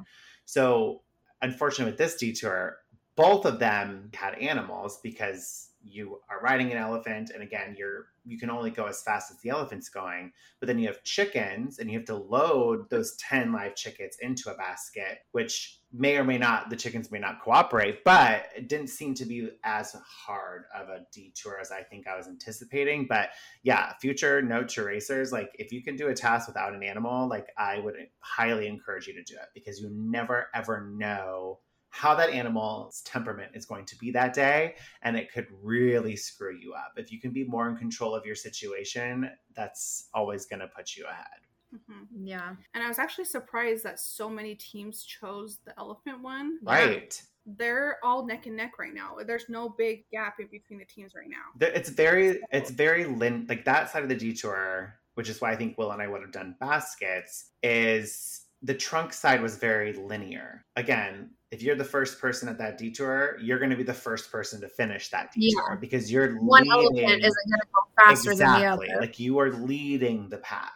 So, unfortunately, with this detour, both of them had animals because you are riding an elephant, and again, you're you can only go as fast as the elephant's going. But then you have chickens, and you have to load those ten live chickens into a basket, which may or may not the chickens may not cooperate, but it didn't seem to be as hard of a detour as I think I was anticipating. But yeah, future note to racers, like if you can do a task without an animal, like I would highly encourage you to do it because you never ever know how that animal's temperament is going to be that day and it could really screw you up. If you can be more in control of your situation, that's always going to put you ahead. Mhm. yeah And I was actually surprised that so many teams chose the elephant one. Right. They're all neck and neck right now. There's no big gap in between the teams right now. It's very it's very lin like that side of the detour, which is why I think Will and I would have done baskets, is the trunk side was very linear. Again, if you're the first person at that detour, you're going to be the first person to finish that detour because you're one leading elephant isn't going to go faster than the other Like you are leading the pack.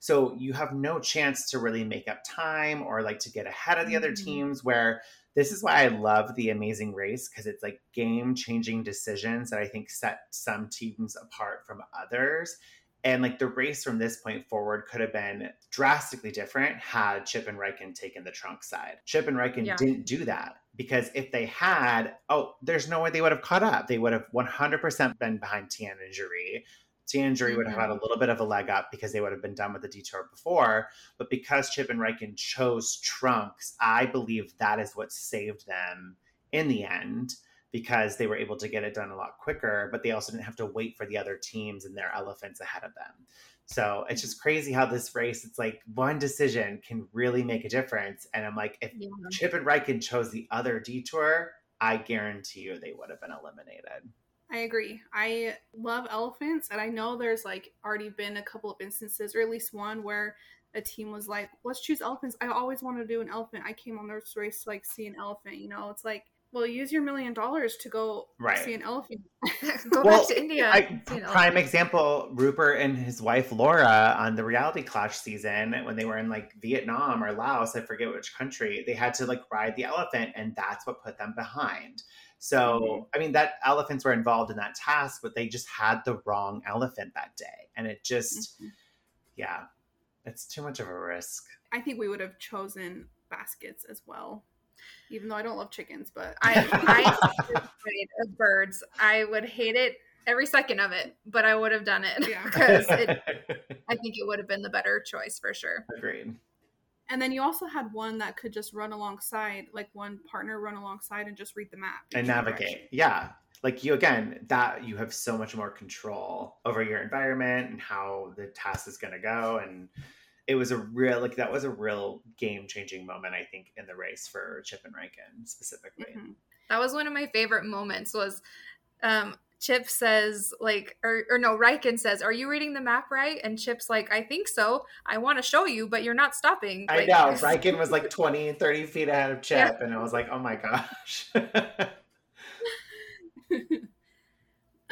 So you have no chance to really make up time or like to get ahead of the other Mhm. teams where this is why I love the amazing race because it's like game changing decisions that I think set some teams apart from others. And like the race from this point forward could have been drastically different had Chip and Reichen taken the trunk side. Chip and Reichen Yeah. didn't do that because if they had, oh, there's no way they would have caught up. They would have 100% been behind Tian and Jaree. Tian would have had mm-hmm. a little bit of a leg up because they would have been done with the detour before. But because Chip and Reichen chose trunks, I believe that is what saved them in the end because they were able to get it done a lot quicker, but they also didn't have to wait for the other teams and their elephants ahead of them. So it's just crazy how this race, it's like one decision can really make a difference. And I'm like, if Yeah. Chip and Reichen chose the other detour, I guarantee you they would have been eliminated. I agree. I love elephants, and I know there's like already been a couple of instances, or at least one, where a team was like, "Let's choose elephants." I always wanted to do an elephant. I came on this race to like see an elephant. You know, it's like, well, use your million dollars to go Right. see an elephant. Go Well, back to India. I, and see an prime example Rupert and his wife Laura on the reality clash season when they were in like Vietnam or Laos, I forget which country, they had to like ride the elephant, and that's what put them behind. So, Mhm. I mean, that elephants were involved in that task, but they just had the wrong elephant that day. And it just, Mhm. yeah, it's too much of a risk. I think we would have chosen baskets as well, even though I don't love chickens. But I, I afraid of birds. I would hate it every second of it, but I would have done it because it, I think it would have been the better choice for sure. Agreed. And then you also had one that could just run alongside, like one partner run alongside and just read the map and navigate. direction. Yeah. Like you again, that you have so much more control over your environment and how the task is going to go. And it was a real, like, that was a real game changing moment, I think, in the race for Chip and Reichen specifically. Mhm. That was one of my favorite moments. Was um, Chip says like, or, or no, Reichen says, "Are you reading the map right?" And Chip's like, "I think so. I want to show you, but you're not stopping." I Like, know. Reichen was like 20, 30 feet ahead of Chip. And I was like, oh my gosh.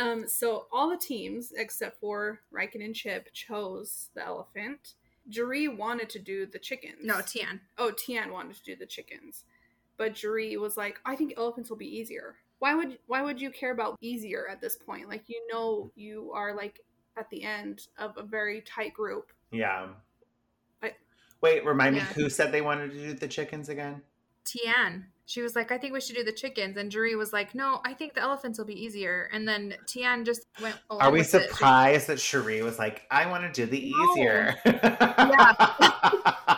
Um, so all the teams except for Reichen and Chip chose the elephant. Jaree wanted to do the chickens. No, Tian. oh, Tian wanted to do the chickens, but Jaree was like, "I think elephants will be easier." Why would Why would you care about easier at this point? Like you know, you are like at the end of a very tight group. yeah. I- Wait, remind Yeah. me who said they wanted to do the chickens again? Tian. She was like, I think we should do the chickens. And Jaree was like, no, I think the elephants will be easier. And then Tian just went Are we with it. surprised that Jaree was like, I want to do the No. easier?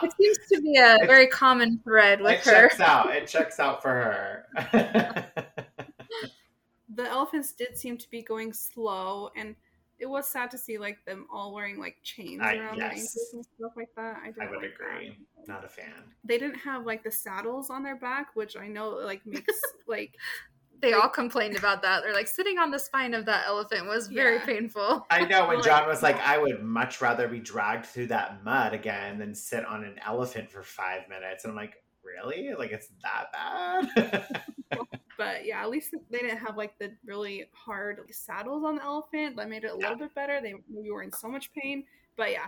It seems to be a very common thread with it her. checks out. It checks out for her. The elephants did seem to be going slow, and it was sad to see like them all wearing like chains I- around their ankles and stuff like that. I, I didn't would like that. agree. Not a fan. They didn't have like the saddles on their back, which I know like makes like They all complained about that. They're like, sitting on the spine of that elephant was very Yeah. painful. I know when Like- John was like, I would much rather be dragged through that mud again than sit on an elephant for five minutes. And I'm like, really? Like, it's that bad? But yeah, at least they didn't have like the really hard like, saddles on the elephant. That made it a Yeah. little bit better. They maybe were in so much pain, but yeah,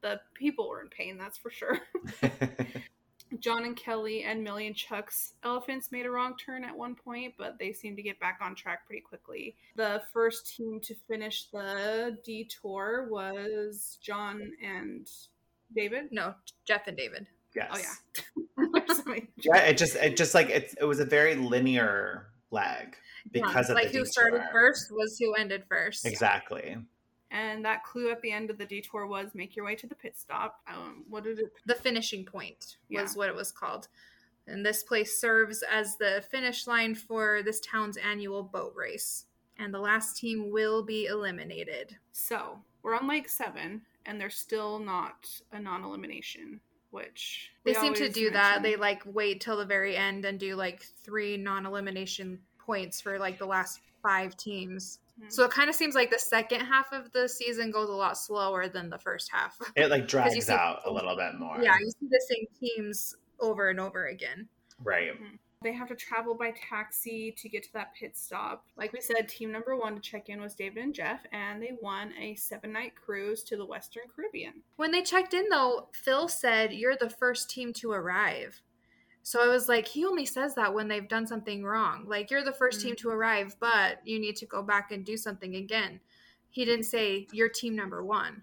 the people were in pain. That's for sure. John and Kelly and Millie and Chuck's elephants made a wrong turn at one point, but they seemed to get back on track pretty quickly. The first team to finish the detour was John and David. No, Jeff and David. Yes. Oh yeah. Yeah, it just, it just like, it's, it was a very linear leg because of the like who started first was who ended first. Exactly. And that clue at the end of the detour was make your way to the pit stop. Um, what did it? The finishing point was Yeah. what it was called. And this place serves as the finish line for this town's annual boat race. And the last team will be eliminated. So we're on Lake Seven, and there's still not a non-elimination, which They seem to always do that. They like wait till the very end and do like three non elimination points for like the last five teams. Mhm. So it kind of seems like the second half of the season goes a lot slower than the first half. It like drags see- out a little bit more. Yeah, you see the same teams over and over again. Right. They have to travel by taxi to get to that pit stop. Like we said, team number one to check in was David and Jeff, and they won a seven night cruise to the Western Caribbean. When they checked in, though, Phil said, You're the first team to arrive. So I was like, He only says that when they've done something wrong. Like, you're the 1st team mm-hmm. to arrive, but you need to go back and do something again. He didn't say, You're team number one.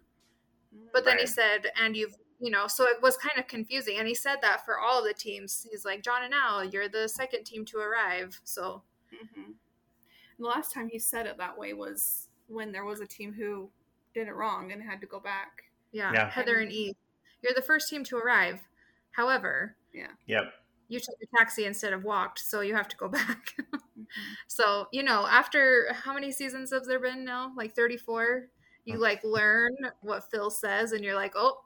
But then he said, And you've, you know, so it was kind of confusing. And he said that for all of the teams. He's like, John and Al, you're the second team to arrive. So hmm The last time he said it that way was when there was a team who did it wrong and had to go back. yeah, Yeah. Heather and Eve, you're the first team to arrive. However, yeah. Yep. you took a taxi instead of walked, so you have to go back. Mhm. so, you know, after how many seasons have there been now? Like 34? You like learn what Phil says and you're like, "Oh,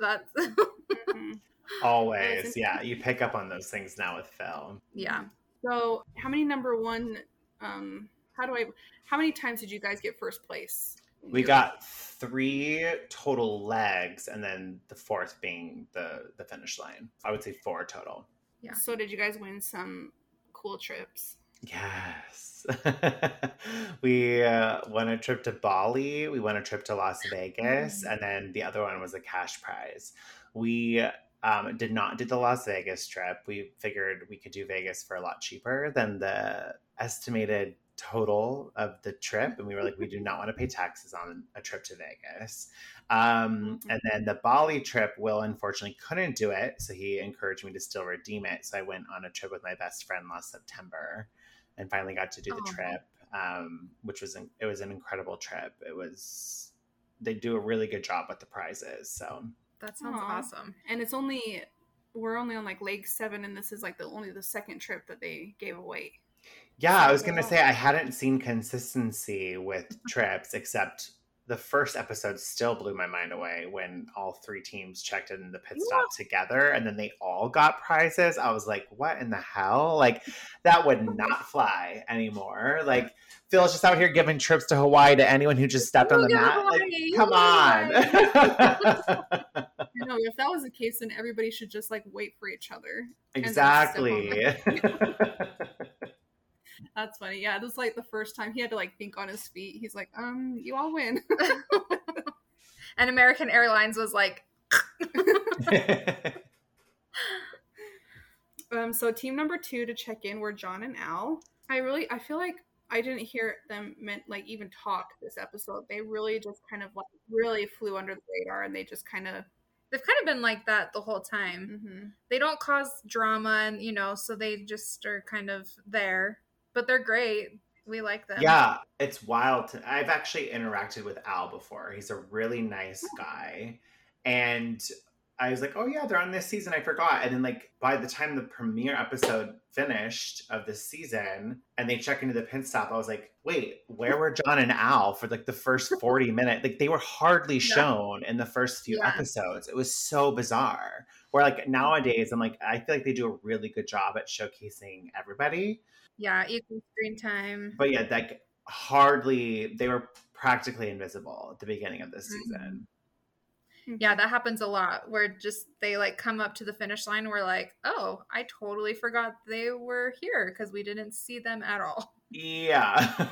that's Mhm. Always, yeah. You pick up on those things now with Phil. yeah." So, how many number one? Um, how do I? How many times did you guys get first place? We got three total legs, and then the fourth being the the finish line. I would say four total. Yeah. So, did you guys win some cool trips? Yes. we uh, won a trip to Bali. We won a trip to Las Vegas, Mm. and then the other one was a cash prize. We um, did not do the Las Vegas trip. We figured we could do Vegas for a lot cheaper than the estimated total of the trip, and we were like, we do not want to pay taxes on a trip to Vegas. Um, and then the Bali trip, Will unfortunately couldn't do it, so he encouraged me to still redeem it. So I went on a trip with my best friend last September and finally got to do the Oh. trip, um, which was an, it was an incredible trip. It was they do a really good job with the prizes. So That sounds Aw. awesome. And it's only we're only on like leg seven, and this is like the only the second trip that they gave away. yeah, I was gonna say I hadn't seen consistency with trips except the first episode still blew my mind away when all three teams checked in the pit stop together and then they all got prizes. I was like, what in the hell? Like that would not fly anymore. Like Phil's just out here giving trips to Hawaii to anyone who just stepped on the mat. Like, come on. You know, if that was the case, then everybody should just like wait for each other. exactly. That's funny. Yeah, this is like the first time he had to like think on his feet. He's like, um, you all win. And American Airlines was like, Um, so team number two to check in were John and Al. I really, I feel like I didn't hear them meant like even talk this episode. They really just kind of like really flew under the radar, and they just kind of. they've kind of been like that the whole time. mhm. They don't cause drama, and you know, so they just are kind of there. But they're great. We like them. Yeah, it's wild. To, I've actually interacted with Al before. He's a really nice oh. guy. And I was like, oh, yeah, they're on this season. I forgot. And then, like, by the time the premiere episode finished of this season and they check into the pit stop, I was like, wait, where were John and Al for like the first 40 minutes? Like, they were hardly shown in the first few Yeah. episodes. It was so bizarre. Where, like, nowadays, I'm like, I feel like they do a really good job at showcasing everybody Yeah, equal screen time. but yeah, like hardly they were practically invisible at the beginning of this Mhm. season. Yeah, that happens a lot where just they like come up to the finish line. We're like, oh, I totally forgot they were here because we didn't see them at all. Yeah.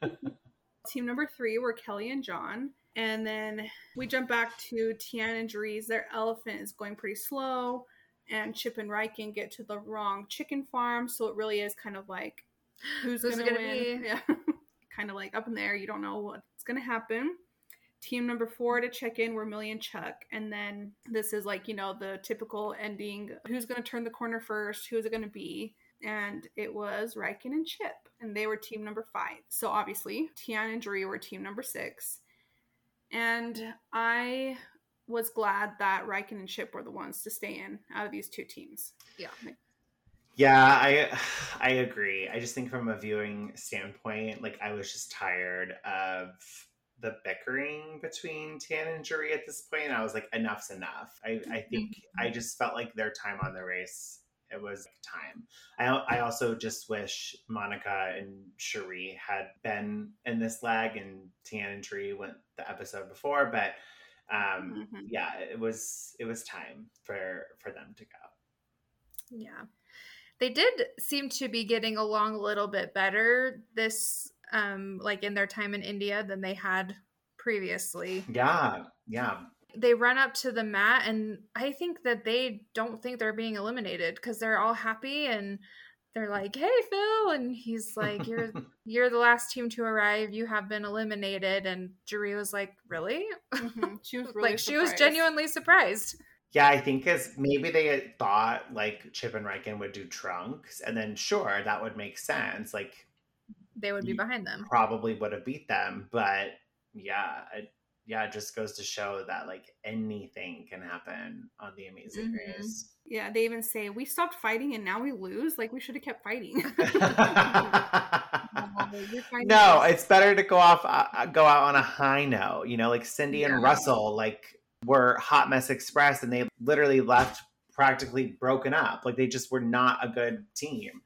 Team number three were Kelly and John. And then we jump back to Tian and Jaree's. Their elephant is going pretty slow. And Chip and Reichen get to the wrong chicken farm. So it really is kind of like who's, Who's going to win? be? Yeah. kind of like up in there. You don't know what's going to happen. Team number four to check in were Millie and Chuck. And then this is like, you know, the typical ending who's going to turn the corner first? Who is it going to be? And it was Reichen and Chip. And they were team number five. So obviously, Tian and Jaree were team number six. And I was glad that Reichen and Chip were the ones to stay in out of these two teams. Yeah. yeah, I I agree. I just think from a viewing standpoint, like I was just tired of the bickering between Tian and Jaree at this point. I was like, enough's enough. I, I think I mm-hmm. just felt like their time on the race it was time. I, I also just wish Monica and Cherie had been in this leg and Tian and Tree went the episode before, but um, Mhm. yeah, it was it was time for for them to go. Yeah. They did seem to be getting along a little bit better this um like in their time in India than they had previously. Yeah, yeah, They run up to the mat and I think that they don't think they're being eliminated because they're all happy and they're like, "Hey Phil." And he's like, "You're you're the last team to arrive. You have been eliminated." And Jaree was like, "Really?" Mhm. She was really like she was genuinely surprised. yeah. I think as maybe they had thought like Chip and Reichen would do trunks, and then sure that would make sense. Like They would be behind them. probably would have beat them, but yeah, I, yeah, it just goes to show that like anything can happen on the Amazing Mhm. Race. Yeah, they even say we stopped fighting and now we lose. Like we should have kept fighting. No, it's better to go off, uh, go out on a high note. You know, like Cindy and Russell, like were Hot Mess Express, and they literally left practically broken up. Like they just were not a good team.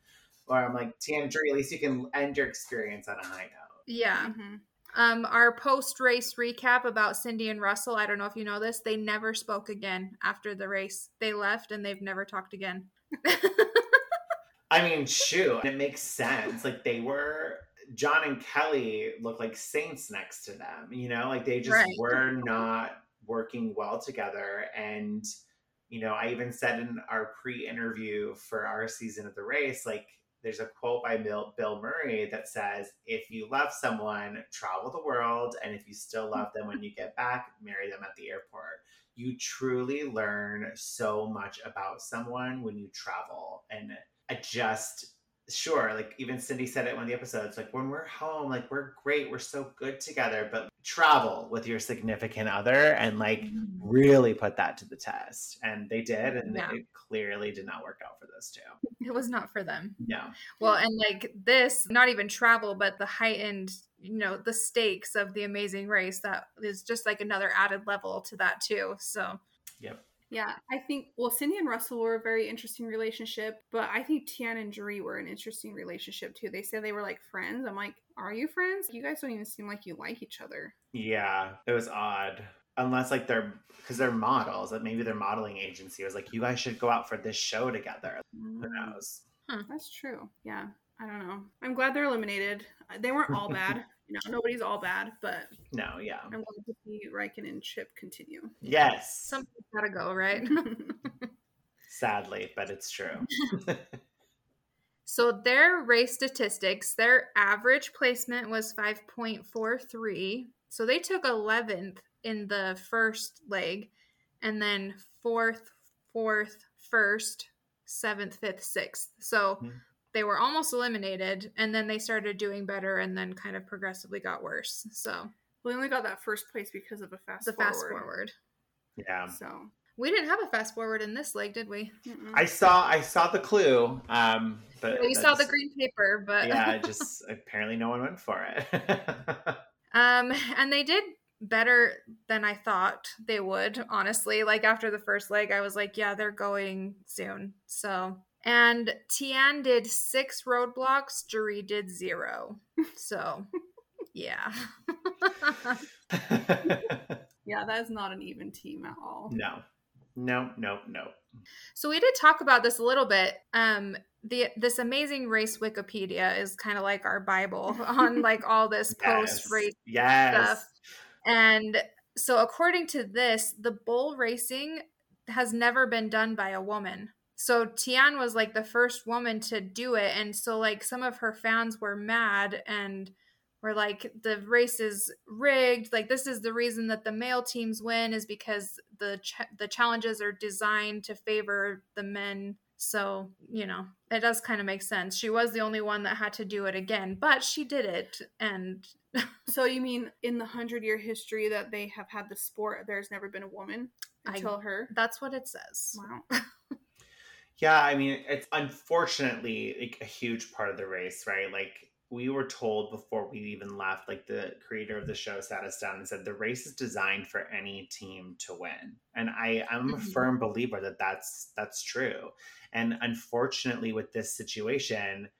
Or I'm like, Tandri, at least you can end your experience on a high note. Yeah. Mhm. Um, our post race recap about Cindy and Russell, I don't know if you know this, they never spoke again after the race. They left and they've never talked again. I mean, shoot, it makes sense. Like they were John and Kelly look like saints next to them. You know, like they just Right. were not working well together. And you know, I even said in our pre-interview for our season of the race, like there's a quote by Bill, Bill Murray that says, "If you love someone, travel the world, and if you still love them when you get back, marry them at the airport." You truly learn so much about someone when you travel, and I just sure like even Cindy said it in one of the episodes like when we're home like we're great we're so good together but travel with your significant other and like mm. really put that to the test and they did and Yeah. it clearly did not work out for those two It was not for them. no Well, and like this, not even travel, but the heightened, you know, the stakes of the amazing race that is just like another added level to that too. So yep Yeah, I think well, Cindy and Russell were a very interesting relationship, but I think Tian and Jaree were an interesting relationship too. They said they were like friends. I'm like, are you friends? You guys don't even seem like you like each other. yeah it was odd unless like they're because they're models like maybe their modeling agency was like you guys should go out for this show together who Mm, knows That's true. Yeah, I don't know. I'm glad they're eliminated. They weren't all bad. You know, nobody's all bad, but no yeah I'm glad to see Reichen and Chip continue. yes something's gotta go, right? sadly but it's true So their race statistics, their average placement was 5.43. So they took 11th in the first leg and then fourth, fourth, first, seventh, fifth, sixth. So Mhm. They were almost eliminated and then they started doing better and then kind of progressively got worse. So we only got that first place because of a fast the forward. fast forward. yeah So We didn't have a fast forward in this leg, did we? mm-mm. I saw I saw the clue, um, but We saw the green paper, but yeah, just apparently no one went for it. Um, and they did better than I thought they would, honestly. Like after the first leg, I was like, yeah, they're going soon. So, and Tian did six roadblocks, Jaree did zero. So, yeah. yeah, that is not an even team at all. no, no, no, no. so we did talk about this a little bit. Um, the this amazing race Wikipedia is kind of like our Bible on like all this post race yes, yes. stuff. And so, according to this, the bull racing has never been done by a woman. So, Tian was like the first woman to do it. And so, like, some of her fans were mad and were like, the race is rigged. Like, this is the reason that the male teams win, is because the, ch- the challenges are designed to favor the men. So, you know, it does kind of make sense. She was the only one that had to do it again, but she did it. And So you mean in the hundred year history that they have had the sport, there's never been a woman I- until her? that's what it says. Wow. Yeah, I mean, it's unfortunately like a huge part of the race, right? Like we were told before we even left, like the creator of the show sat us down and said the race is designed for any team to win, and I I'm a Mhm. firm believer that that's that's true. And unfortunately, with this situation,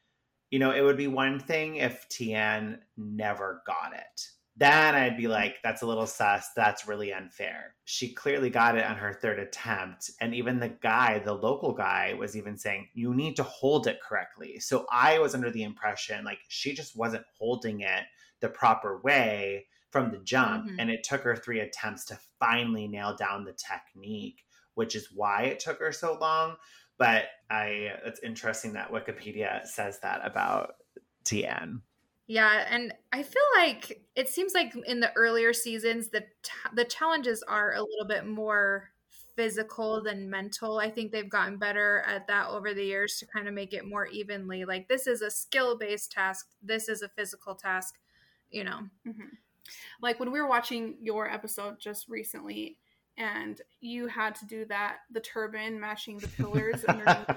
you know, it would be one thing if Tian never got it. Then I'd be like, that's a little sus. That's really unfair. She clearly got it on her third attempt. And even the guy, the local guy, was even saying, you need to hold it correctly. So I was under the impression like she just wasn't holding it the proper way from the jump. Mhm. And it took her three attempts to finally nail down the technique, which is why it took her so long. But I, it's interesting that Wikipedia says that about Tian. Yeah, and I feel like it seems like in the earlier seasons the t- the challenges are a little bit more physical than mental. I think they've gotten better at that over the years to kind of make it more evenly. Like this is a skill-based task, this is a physical task, you know. Mhm. Like when we were watching your episode just recently, and you had to do that the turban matching the pillars underneath.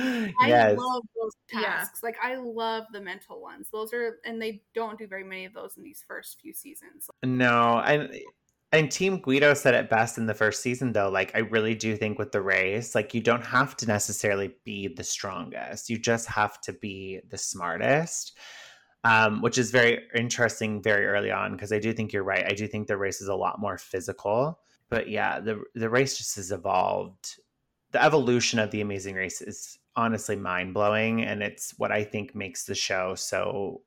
yes. I love those Yeah. tasks. Like I love the mental ones. Those are and they don't do very many of those in these first few seasons. No, and and Team Guido said it best in the first season though. Like I really do think with the race, like you don't have to necessarily be the strongest. You just have to be the smartest. Um, which is very interesting very early on because I do think you're right. I do think the race is a lot more physical. But yeah, the the race just has evolved. The evolution of the Amazing Race is honestly mind blowing, and it's what I think makes the show so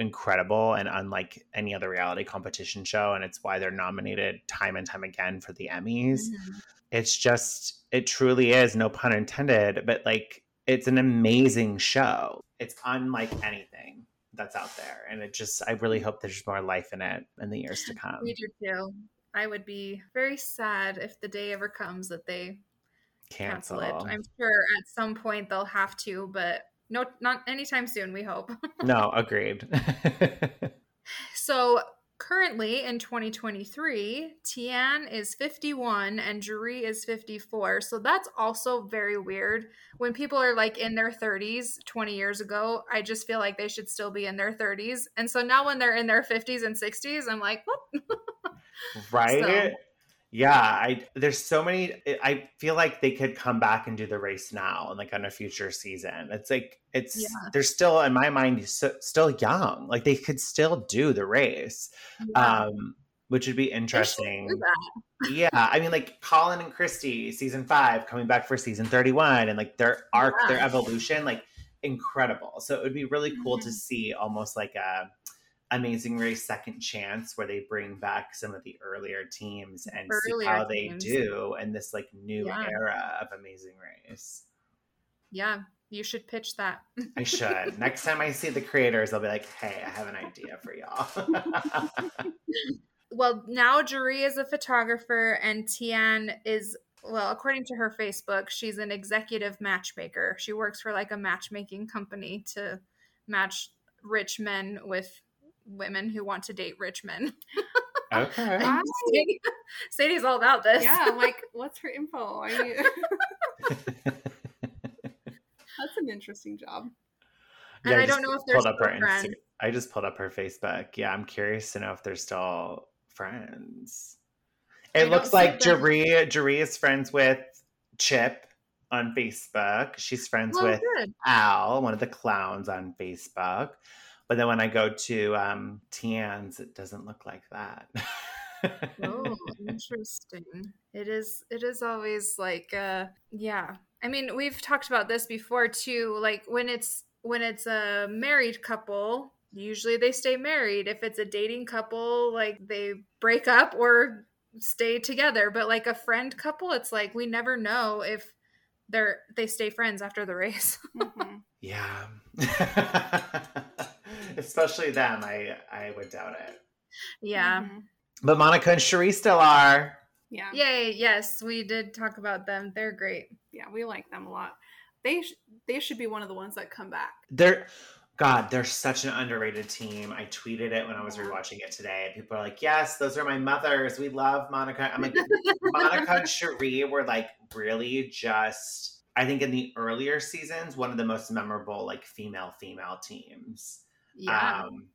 incredible and unlike any other reality competition show and it's why they're nominated time and time again for the Emmys. Mhm. It's just it truly is no pun intended, but like it's an amazing show. It's unlike anything that's out there and it just I really hope there's more life in it in the years to come. We do too. I would be very sad if the day ever comes that they cancel, Cancel. it. I'm sure at some point they'll have to, but no, not anytime soon. We hope. no, agreed. so currently in 2023, Tian is 51 and Jaree is 54. So that's also very weird. When people are like in their 30s 20 years ago, I just feel like they should still be in their 30s. And so now when they're in their 50s and 60s, I'm like, what? right So- yeah i there's so many i feel like they could come back and do the race now and like on a future season. It's like it's Yeah. they're still in my mind so, still young. Like they could still do the race Yeah, um which would be interesting. yeah i mean like colin and christy season five coming back for season 31 and like their arc their evolution like incredible. So it would be really cool to Mhm. see almost like a amazing race second chance where they bring back some of the earlier teams and see Earlier how they teams. do in this like new Yeah. era of amazing race Yeah, you should pitch that. i should next time i see the creators i'll be like hey i have an idea for y'all well, now Jaree is a photographer and Tian is well, according to her Facebook, she's an executive matchmaker. She works for like a matchmaking company to match rich men with women who want to date rich men. okay Wow. Sadie, Sadie's all about this. Yeah, I'm like, what's her info? I That's an interesting job. And I don't just know if they're pulled up her still friends. Insta- I just pulled up her Facebook. Yeah, I'm curious to know if they're still friends. It don't looks like them- Jaree Jaree is friends with Chip on Facebook. She's friends Oh, with good. Al, one of the clowns on Facebook. But then when I go to um, Tian's, it doesn't look like that. Oh, interesting. It is it is always like uh yeah. I mean, we've talked about this before too, like when it's when it's a married couple, usually they stay married. If it's a dating couple, like they break up or stay together, but like a friend couple, it's like we never know if they're they stay friends after the race. Mhm. yeah. Especially them, I I would doubt it. yeah. Mhm. But Monica and Cherie still are. Yeah. Yay, yes, we did talk about them. They're great. Yeah, we like them a lot. They sh- they should be one of the ones that come back. They're God, they're such an underrated team. I tweeted it when I was rewatching it today. People are like, "Yes, those are my mothers. We love Monica." I'm like, Monica and Cherie were like really just. I think in the earlier seasons, one of the most memorable like female female teams. Yeah. Um,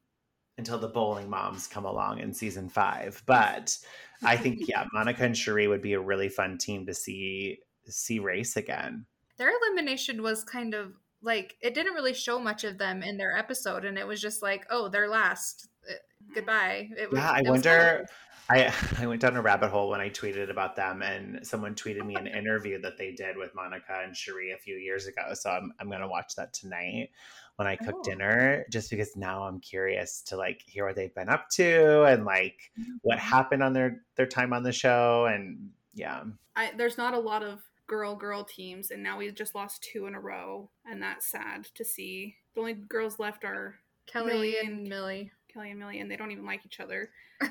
until the bowling moms come along in season five, but I think yeah, Monica and Cherie would be a really fun team to see see race again. their elimination was kind of like it didn't really show much of them in their episode and it was just like oh they're last Uh, goodbye it was, Yeah, I wonder. I I went down a rabbit hole when I tweeted about them, and someone tweeted me an interview that they did with Monica and Cherie a few years ago. So I'm I'm gonna watch that tonight when I cook Oh. dinner, just because now I'm curious to like hear what they've been up to and like what mm-hmm. happened on their their time on the show, and yeah, I, there's not a lot of girl girl teams, and now we've just lost two in a row, and that's sad to see. The only girls left are kelly Millie and and- millie Kelly and Millie, and they don't even like each other.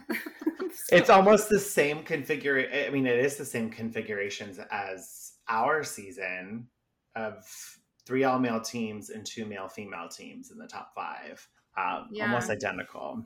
it's almost the same configuration. I mean, it is the same configurations as our season of three all male teams and two male female teams in the top five. Um, Yeah. Almost identical.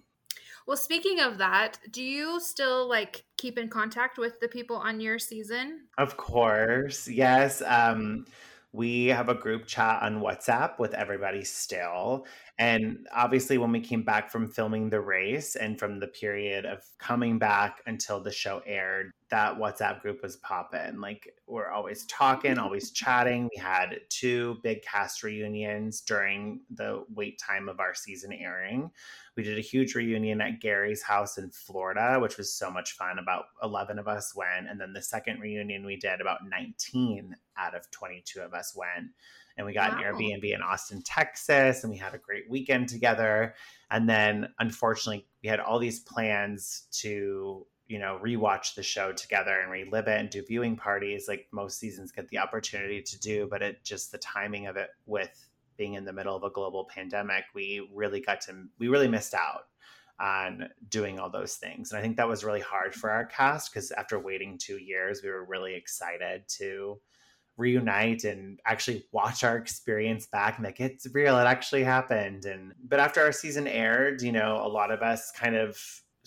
Well, speaking of that, do you still like keep in contact with the people on your season? Of course. Yes. Um we have a group chat on WhatsApp with everybody still. And obviously, when we came back from filming the race and from the period of coming back until the show aired, that WhatsApp group was popping. Like, we're always talking, always chatting. We had two big cast reunions during the wait time of our season airing. We did a huge reunion at Gary's house in Florida, which was so much fun. About 11 of us went. And then the second reunion we did, about 19 out of 22 of us went and we got wow. an Airbnb in Austin, Texas, and we had a great weekend together. And then unfortunately, we had all these plans to, you know, rewatch the show together and relive it and do viewing parties like most seasons get the opportunity to do, but it just the timing of it with being in the middle of a global pandemic, we really got to we really missed out on doing all those things. And I think that was really hard for our cast because after waiting 2 years, we were really excited to reunite and actually watch our experience back and like it's real it actually happened and but after our season aired you know a lot of us kind of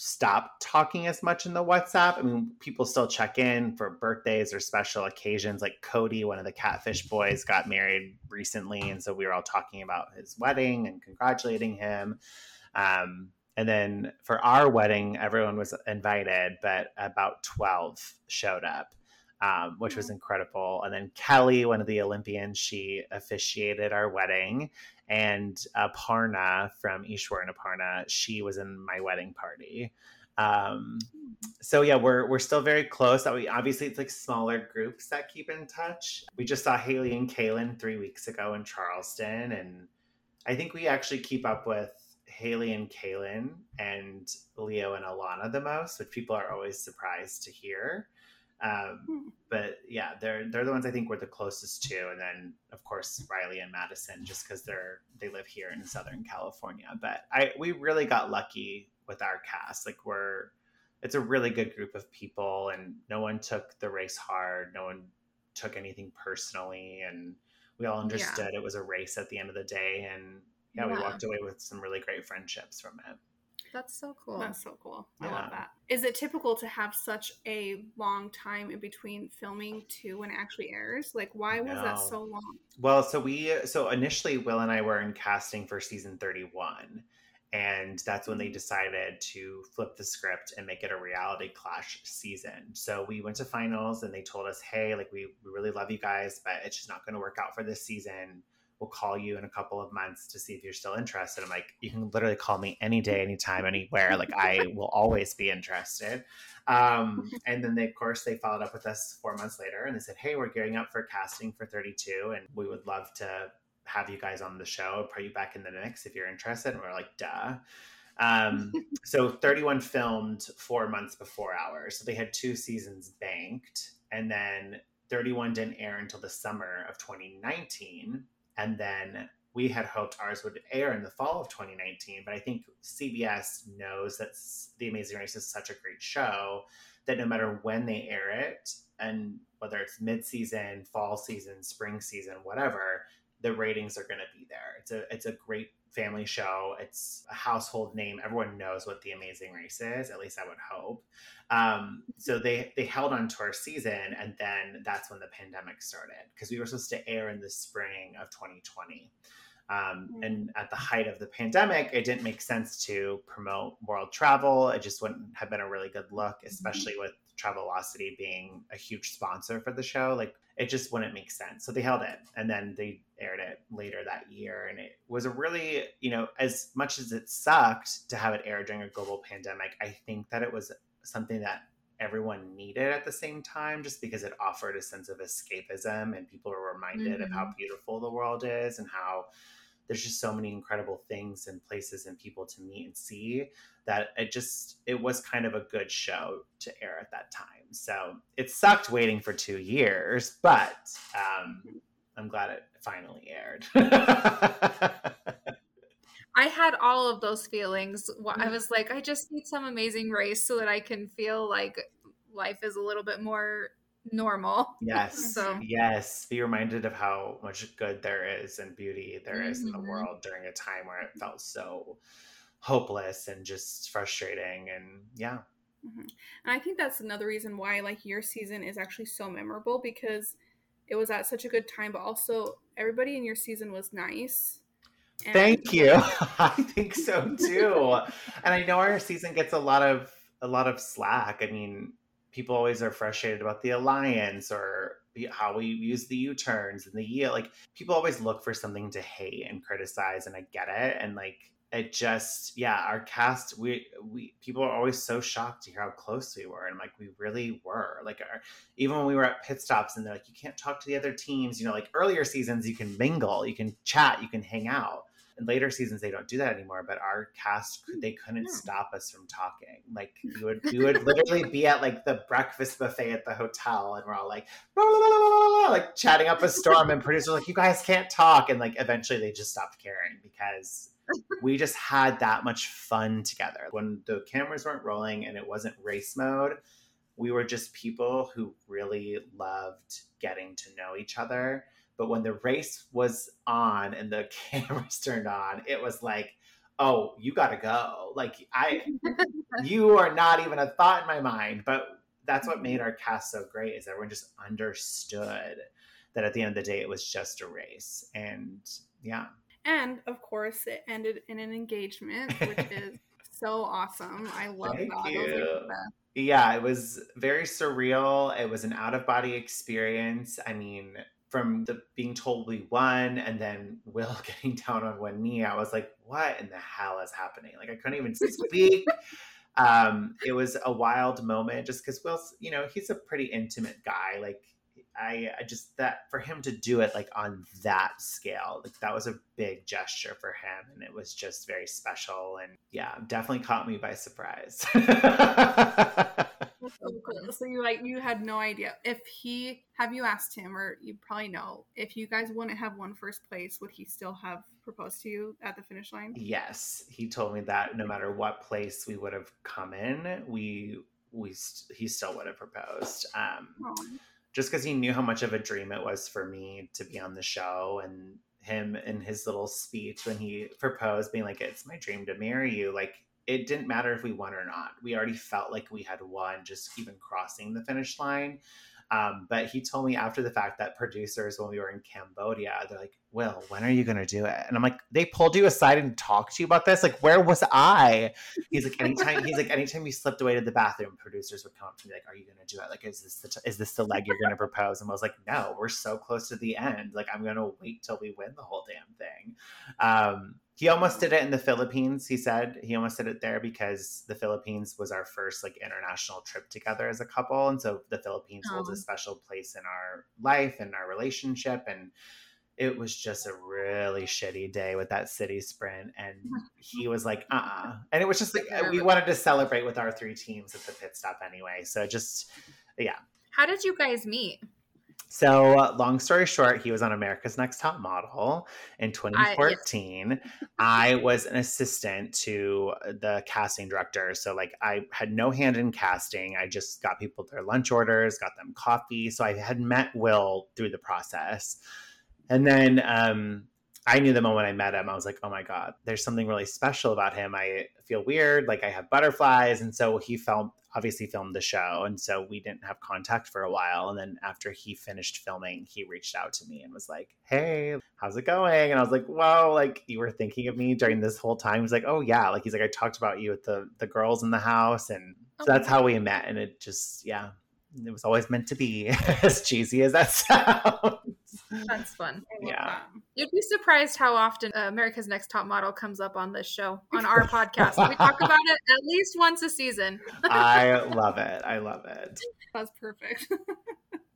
stopped talking as much in the whatsapp. I mean people still check in for birthdays or special occasions like cody one of the catfish boys got married recently and so we were all talking about his wedding and congratulating him. Um, and then for our wedding everyone was invited but about 12 showed up um, which was incredible. And then Kelly, one of the Olympians, she officiated our wedding. And Aparna from Eswar and Aparna, she was in my wedding party. Um, so yeah, we're we're still very close. That we obviously it's like smaller groups that keep in touch. We just saw Hayley and Kaylynn three weeks ago in Charleston, and I think we actually keep up with Hayley and Kaylynn and Leo and Alana the most, which people are always surprised to hear. Um, hmm. but yeah, they're they're the ones I think we're the closest to, and then of course Riley and Maddison, just because they're they live here in Southern California. But I we really got lucky with our cast. Like we're it's a really good group of people, and no one took the race hard. No one took anything personally, and we all understood yeah. it was a race at the end of the day. And yeah, yeah, we walked away with some really great friendships from it. That's so cool. That's so cool. I love that. Is it typical to have such a long time in between filming to when it actually airs? Like, why was that so long? Well, so we, so initially, Will and I were in casting for season 31. And that's when they mm-hmm. decided to flip the script and make it a reality clash season. So we went to finals and they told us, hey, like, we, we really love you guys, but it's just not going to work out for this season we'll call you in a couple of months to see if you're still interested. I'm like, you can literally call me any day, anytime, anywhere. Like I will always be interested. Um, and then they, of course, they followed up with us four months later and they said, Hey, we're gearing up for casting for 32 and we would love to have you guys on the show, put you back in the mix if you're interested. And we're like, duh. Um, so 31 filmed four months before ours. So they had two seasons banked. And then 31 didn't air until the summer of 2019 and then we had hoped ours would air in the fall of 2019 but i think cbs knows that the amazing race is such a great show that no matter when they air it and whether it's mid-season fall season spring season whatever the ratings are going to be there. It's a it's a great family show. It's a household name. Everyone knows what The Amazing Race is. At least I would hope. Um, so they they held on to our season, and then that's when the pandemic started because we were supposed to air in the spring of 2020. Um, mm. and at the height of the pandemic, it didn't make sense to promote world travel. It just wouldn't have been a really good look, mm-hmm. especially with Travelocity being a huge sponsor for the show. Like it just wouldn't make sense. So they held it and then they aired it later that year. And it was a really, you know, as much as it sucked to have it air during a global pandemic, I think that it was something that everyone needed at the same time just because it offered a sense of escapism and people were reminded mm-hmm. of how mm-hmm. beautiful the world is and how there's just so many incredible things and places and people to meet and see that it just it was kind of a good show to air at that time. So it sucked waiting for two years but um, i'm glad it finally aired. I had all of those feelings. I was like, I just need some amazing race so that I can feel like life is a little bit more normal. Yes. so yes, be reminded of how much good there is and beauty there mm-hmm. is in the mm-hmm. world during a time where it felt so hopeless and just frustrating and yeah mm-hmm. and i think that's another reason why like your season is actually so memorable because it was at such a good time but also everybody in your season was nice and- thank you i think so too and i know our season gets a lot of a lot of slack i mean people always are frustrated about the alliance or how we use the u-turns and the yield like people always look for something to hate and criticize and i get it and like it just yeah our cast we we people are always so shocked to hear how close we were and like we really were like our, even when we were at pit stops and they're like you can't talk to the other teams you know like earlier seasons you can mingle you can chat you can hang out in later seasons they don't do that anymore but our cast hmm. they couldn't yeah. stop us from talking like we would we would literally be at like the breakfast buffet at the hotel and we're all like blah, blah, blah, like chatting up a storm and producers like you guys can't talk and like eventually they just stopped caring because we just had that much fun together. When the cameras weren't rolling and it wasn't race mode, we were just people who really loved getting to know each other. But when the race was on and the cameras turned on, it was like, oh, you got to go. Like, I, you are not even a thought in my mind. But that's what made our cast so great is everyone just understood that at the end of the day, it was just a race. And yeah, and of course, it ended in an engagement, which is so awesome. I love Thank that. You. Yeah, it was very surreal. It was an out of body experience. I mean, from the being told we won and then Will getting down on one knee, I was like, what in the hell is happening? Like I couldn't even speak. um, it was a wild moment just because Will's, you know, he's a pretty intimate guy. Like I, I just that for him to do it like on that scale, like that was a big gesture for him, and it was just very special. And yeah, definitely caught me by surprise. so cool. So you like you had no idea if he have you asked him, or you probably know if you guys wouldn't have won first place, would he still have proposed to you at the finish line? Yes, he told me that no matter what place we would have come in, we we st- he still would have proposed. Um, Aww just because he knew how much of a dream it was for me to be on the show and him in his little speech when he proposed being like it's my dream to marry you like it didn't matter if we won or not we already felt like we had won just even crossing the finish line um, but he told me after the fact that producers, when we were in Cambodia, they're like, Will, when are you going to do it? And I'm like, they pulled you aside and talked to you about this? Like, where was I? He's like, anytime, he's like, anytime you slipped away to the bathroom, producers would come up to me like, are you going to do it? Like, is this the, t- is this the leg you're going to propose? And I was like, no, we're so close to the end. Like, I'm going to wait till we win the whole damn thing. Um, he almost did it in the Philippines. He said he almost did it there because the Philippines was our first like international trip together as a couple, and so the Philippines holds a special place in our life and our relationship. And it was just a really shitty day with that city sprint, and he was like, "Uh," uh and it was just like we wanted to celebrate with our three teams at the pit stop anyway. So just yeah. How did you guys meet? So, uh, long story short, he was on America's Next Top Model in 2014. I, yes. I was an assistant to the casting director. So, like, I had no hand in casting. I just got people their lunch orders, got them coffee. So, I had met Will through the process. And then um, I knew the moment I met him, I was like, oh my God, there's something really special about him. I feel weird, like I have butterflies. And so he felt obviously filmed the show and so we didn't have contact for a while and then after he finished filming he reached out to me and was like hey how's it going? And i was like whoa like you were thinking of me during this whole time. He's like oh yeah. Like he's like i talked about you with the the girls in the house and so that's how we met and it just yeah it was always meant to be as cheesy as that sounds that's fun. Yeah. that. you'd be surprised how often uh, america's next top model comes up on this show on our podcast. We talk about it at least once a season. I love it. I love it. That's perfect.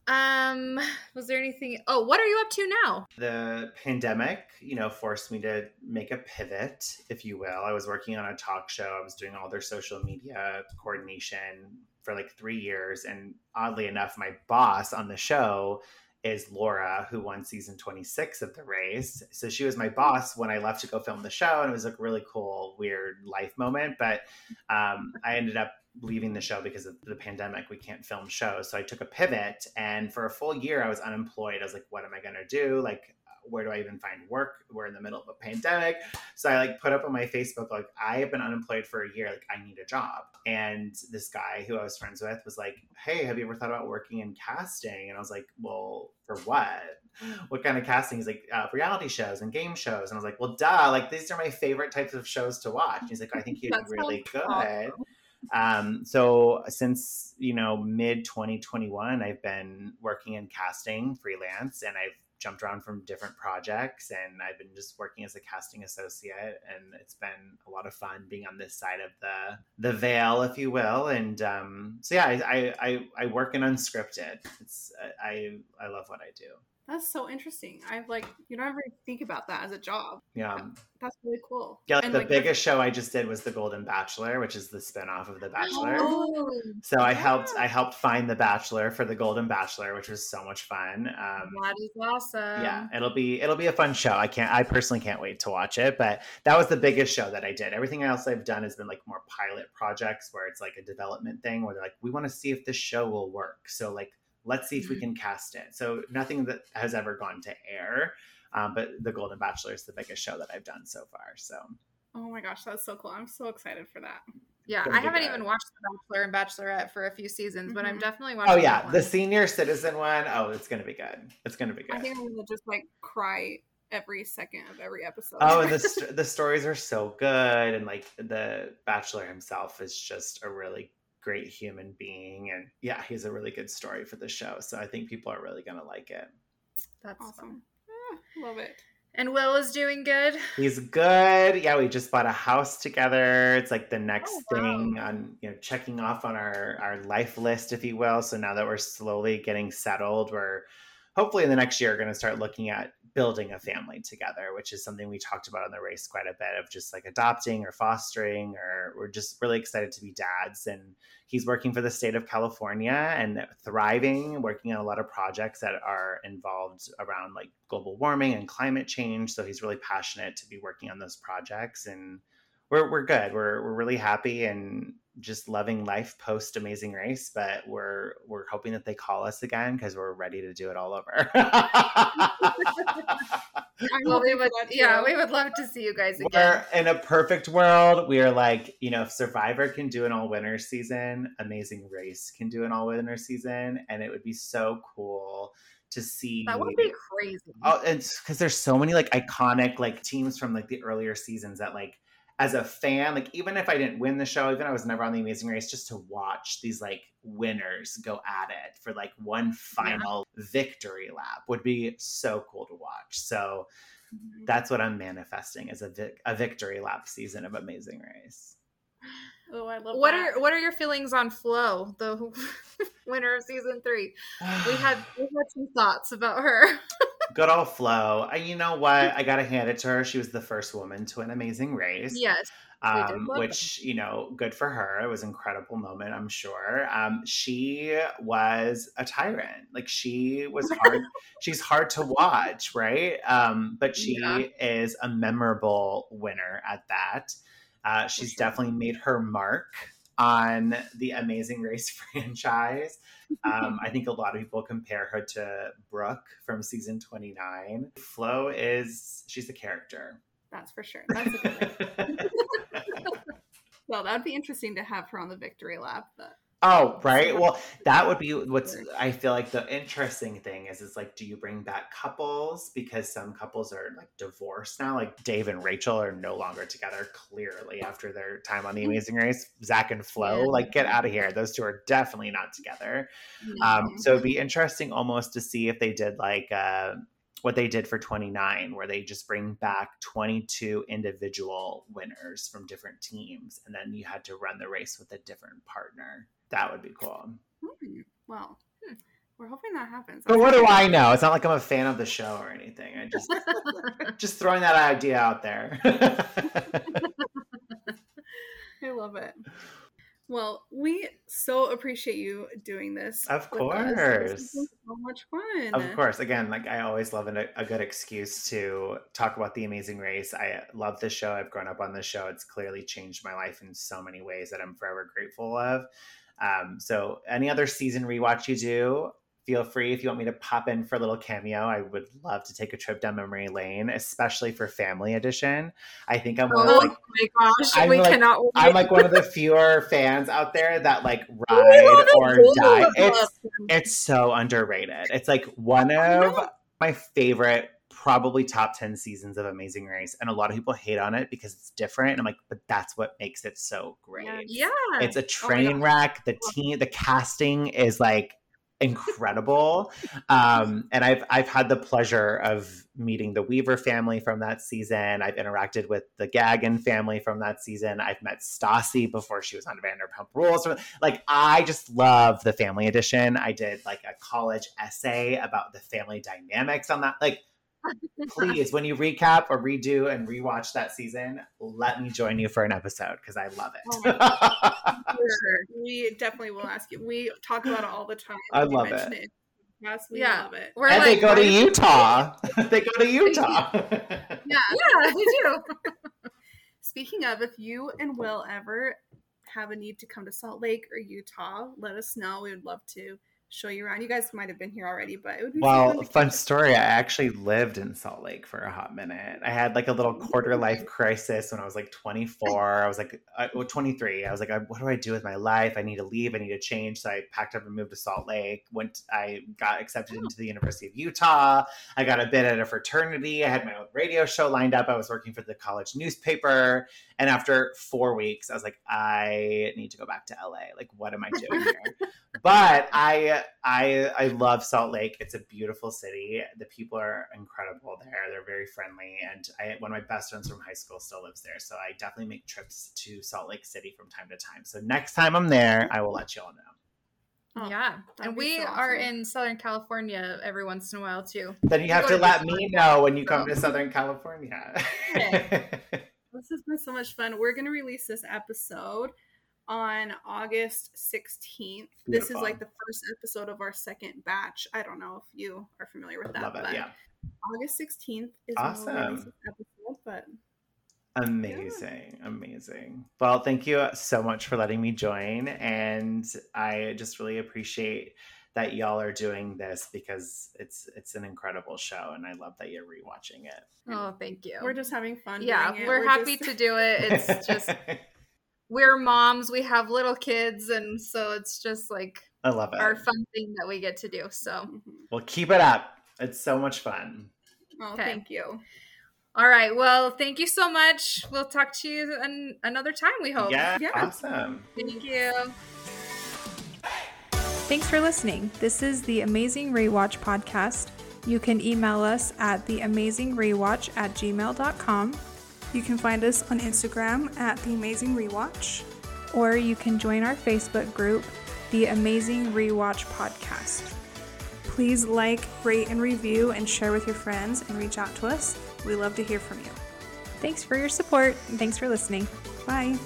Um was there anything oh what are you up to now? The pandemic you know forced me to make a pivot if you will. I was working on a talk show. I was doing all their social media coordination for like three years. And oddly enough, my boss on the show is Laura, who won season 26 of the race. So she was my boss when I left to go film the show. And it was a really cool, weird life moment. But um, I ended up leaving the show because of the pandemic. We can't film shows. So I took a pivot. And for a full year, I was unemployed. I was like, what am I going to do? Like, where do I even find work? We're in the middle of a pandemic. So I like put up on my Facebook, like, I have been unemployed for a year. Like, I need a job. And this guy who I was friends with was like, Hey, have you ever thought about working in casting? And I was like, Well, for what? What kind of casting? He's like, uh, reality shows and game shows. And I was like, Well, duh. Like, these are my favorite types of shows to watch. And he's like, I think you'd be really good. Um, so since you know mid 2021, I've been working in casting freelance, and I've jumped around from different projects, and I've been just working as a casting associate, and it's been a lot of fun being on this side of the the veil, if you will. And um, so yeah, I, I I work in unscripted. It's I I love what I do. That's so interesting. I've like you don't ever think about that as a job. Yeah, that's really cool. Yeah, like the like, biggest show I just did was The Golden Bachelor, which is the spinoff of The Bachelor. Oh, so I helped I helped find The Bachelor for The Golden Bachelor, which was so much fun. Um, that is awesome. Yeah, it'll be it'll be a fun show. I can't I personally can't wait to watch it. But that was the biggest show that I did. Everything else I've done has been like more pilot projects where it's like a development thing where they're like, we want to see if this show will work. So like let's see if we mm-hmm. can cast it. So nothing that has ever gone to air, um, but The Golden Bachelor is the biggest show that I've done so far. So. Oh my gosh, that's so cool! I'm so excited for that. Yeah, I haven't even watched The Bachelor and Bachelorette for a few seasons, mm-hmm. but I'm mm-hmm. definitely watching. Oh yeah, the senior citizen one. Oh, it's gonna be good. It's gonna be good. I think I'm gonna just like cry every second of every episode. Oh, and the the stories are so good, and like the Bachelor himself is just a really great human being. And yeah, he's a really good story for the show. So I think people are really going to like it. That's awesome. Ah, love it. And Will is doing good. He's good. Yeah, we just bought a house together. It's like the next oh, wow. thing on you know checking off on our our life list, if you will. So now that we're slowly getting settled, we're hopefully in the next year going to start looking at building a family together which is something we talked about on the race quite a bit of just like adopting or fostering or we're just really excited to be dads. And he's working for the state of california and thriving working on a lot of projects that are involved around like global warming and climate change. So he's really passionate to be working on those projects. And we're, we're good. We're, we're really happy and just loving life post Amazing Race, but we're we're hoping that they call us again because we're ready to do it all over. well, we would, yeah, we would love to see you guys again. We're in a perfect world. We are like, you know, if Survivor can do an all winter season, Amazing Race can do an all winter season, and it would be so cool to see. That would be crazy. Oh, and because there's so many like iconic like teams from like the earlier seasons that like as a fan, like even if I didn't win the show, even I was never on the Amazing Race, just to watch these like winners go at it for like one final yeah. victory lap would be so cool to watch. So mm-hmm. that's what I'm manifesting as a vic- a victory lap season of Amazing Race. Oh, I love what that. are what are your feelings on Flo, the winner of season three? we had we had some thoughts about her. Good old Flo. You know what? I got to hand it to her. She was the first woman to an amazing race. Yes. Um, which, them. you know, good for her. It was an incredible moment, I'm sure. Um, she was a tyrant. Like, she was hard. she's hard to watch, right? Um, but she yeah. is a memorable winner at that. Uh, she's sure. definitely made her mark on the Amazing Race franchise. Um, I think a lot of people compare her to Brooke from season 29. Flo is, she's a character. That's for sure. That's a good Well, that'd be interesting to have her on the victory lap. But Oh, right. Well, that would be what's I feel like the interesting thing is is like do you bring back couples because some couples are like divorced now like Dave and Rachel are no longer together clearly after their time on the mm-hmm. Amazing Race. Zach and Flo yeah. like get out of here. Those two are definitely not together. Um so it'd be interesting almost to see if they did like uh what they did for 29 where they just bring back 22 individual winners from different teams and then you had to run the race with a different partner that would be cool. Hmm. Well, hmm. we're hoping that happens. But what do I know? It's not like I'm a fan of the show or anything. I just just throwing that idea out there. I love it. Well, we so appreciate you doing this. Of course. so much fun. Of course. Again, like I always love a, a, good excuse to talk about the amazing race. I love this show. I've grown up on this show. It's clearly changed my life in so many ways that I'm forever grateful of. Um, so any other season rewatch you do, feel free if you want me to pop in for a little cameo. I would love to take a trip down memory lane, especially for family edition. I think I'm one Oh of like my gosh, I'm we like- cannot wait. I'm like one of the fewer fans out there that like Oh, ride or die. It's it's so underrated. It's like one of my favorite, probably top 10 seasons of Amazing Race. And a lot of people hate on it because it's different. And I'm like, but that's what makes it so great. Yeah. It's a Oh train wreck. The team, the casting is like incredible. um, and I've I've had the pleasure of meeting the Weaver family from that season. I've interacted with the Gaghan family from that season. I've met Stassi before she was on Vanderpump Rules. Like I just love the family edition. I did like a college essay about the family dynamics on that. Like please, when you recap or redo and rewatch that season, let me join you for an episode because I love Oh it. For sure. We definitely will ask you. We talk about it all the time. I love mention it. Yes, we Yeah. love it. We're and like, they go why to Utah. they go to Utah. Yeah. Yeah, we do. Speaking of, if you and Will ever have a need to come to Salt Lake or Utah, let us know. We would love to show you around. You guys might have been here already, but it would be well, fun to fun catch up. story. I actually lived in Salt Lake for a hot minute. I had like a little oh. quarter life crisis when I was like 24. I was like, uh, well, 23. I was like, what do I do with my life? I need to leave. I need to change. So I packed up and moved to Salt Lake. Went. I got accepted oh. into the University of Utah. I got a bit at a fraternity. I had my own radio show lined up. I was working for the college newspaper. And after four weeks, I was like, I need to go back to LA. Like, what am I doing here? but I I I love Salt Lake. It's a beautiful city. The people are incredible there. They're very friendly, and I, one of my best friends from high school still lives there. So I definitely make trips to Salt Lake City from time to time. So next time I'm there, I will let you all know. Oh, yeah. And we so are in Southern California every once in a while too. Then you have to to let Disney. me know when you come to Southern California. This has been so much fun. We're going to release this episode on August 16th. This is like the first episode of our second batch. I don't know if you are familiar with that. Love it. but Yeah. August 16th is when we'll release Awesome. episode, but Amazing, amazing. Well, thank you uh, so much for letting me join. And I just really appreciate that y'all are doing this because it's it's an incredible show and I love that you're rewatching it. Oh, thank you. we're just having fun. yeah, doing it. we're, happy just- to do it. It's just we're moms, we have little kids, and so it's just like I love it. our fun thing that we get to do. So, Mhm. Well, keep it up. It's so much fun. Oh, Okay. thank you. all right. Well, thank you so much. We'll talk to you an- another time. We hope. Yeah, Yeah. awesome. Thank you. Thanks for listening. This is the Amazing Rewatch podcast. You can email us at theamazingrewatch at gmail.com, You can find us on Instagram at The Amazing Rewatch. or you can join our Facebook group, The Amazing Rewatch Podcast. Please like, rate, and review, and share with your friends, and reach out to us. We love to hear from you. Thanks for your support and thanks for listening. Bye.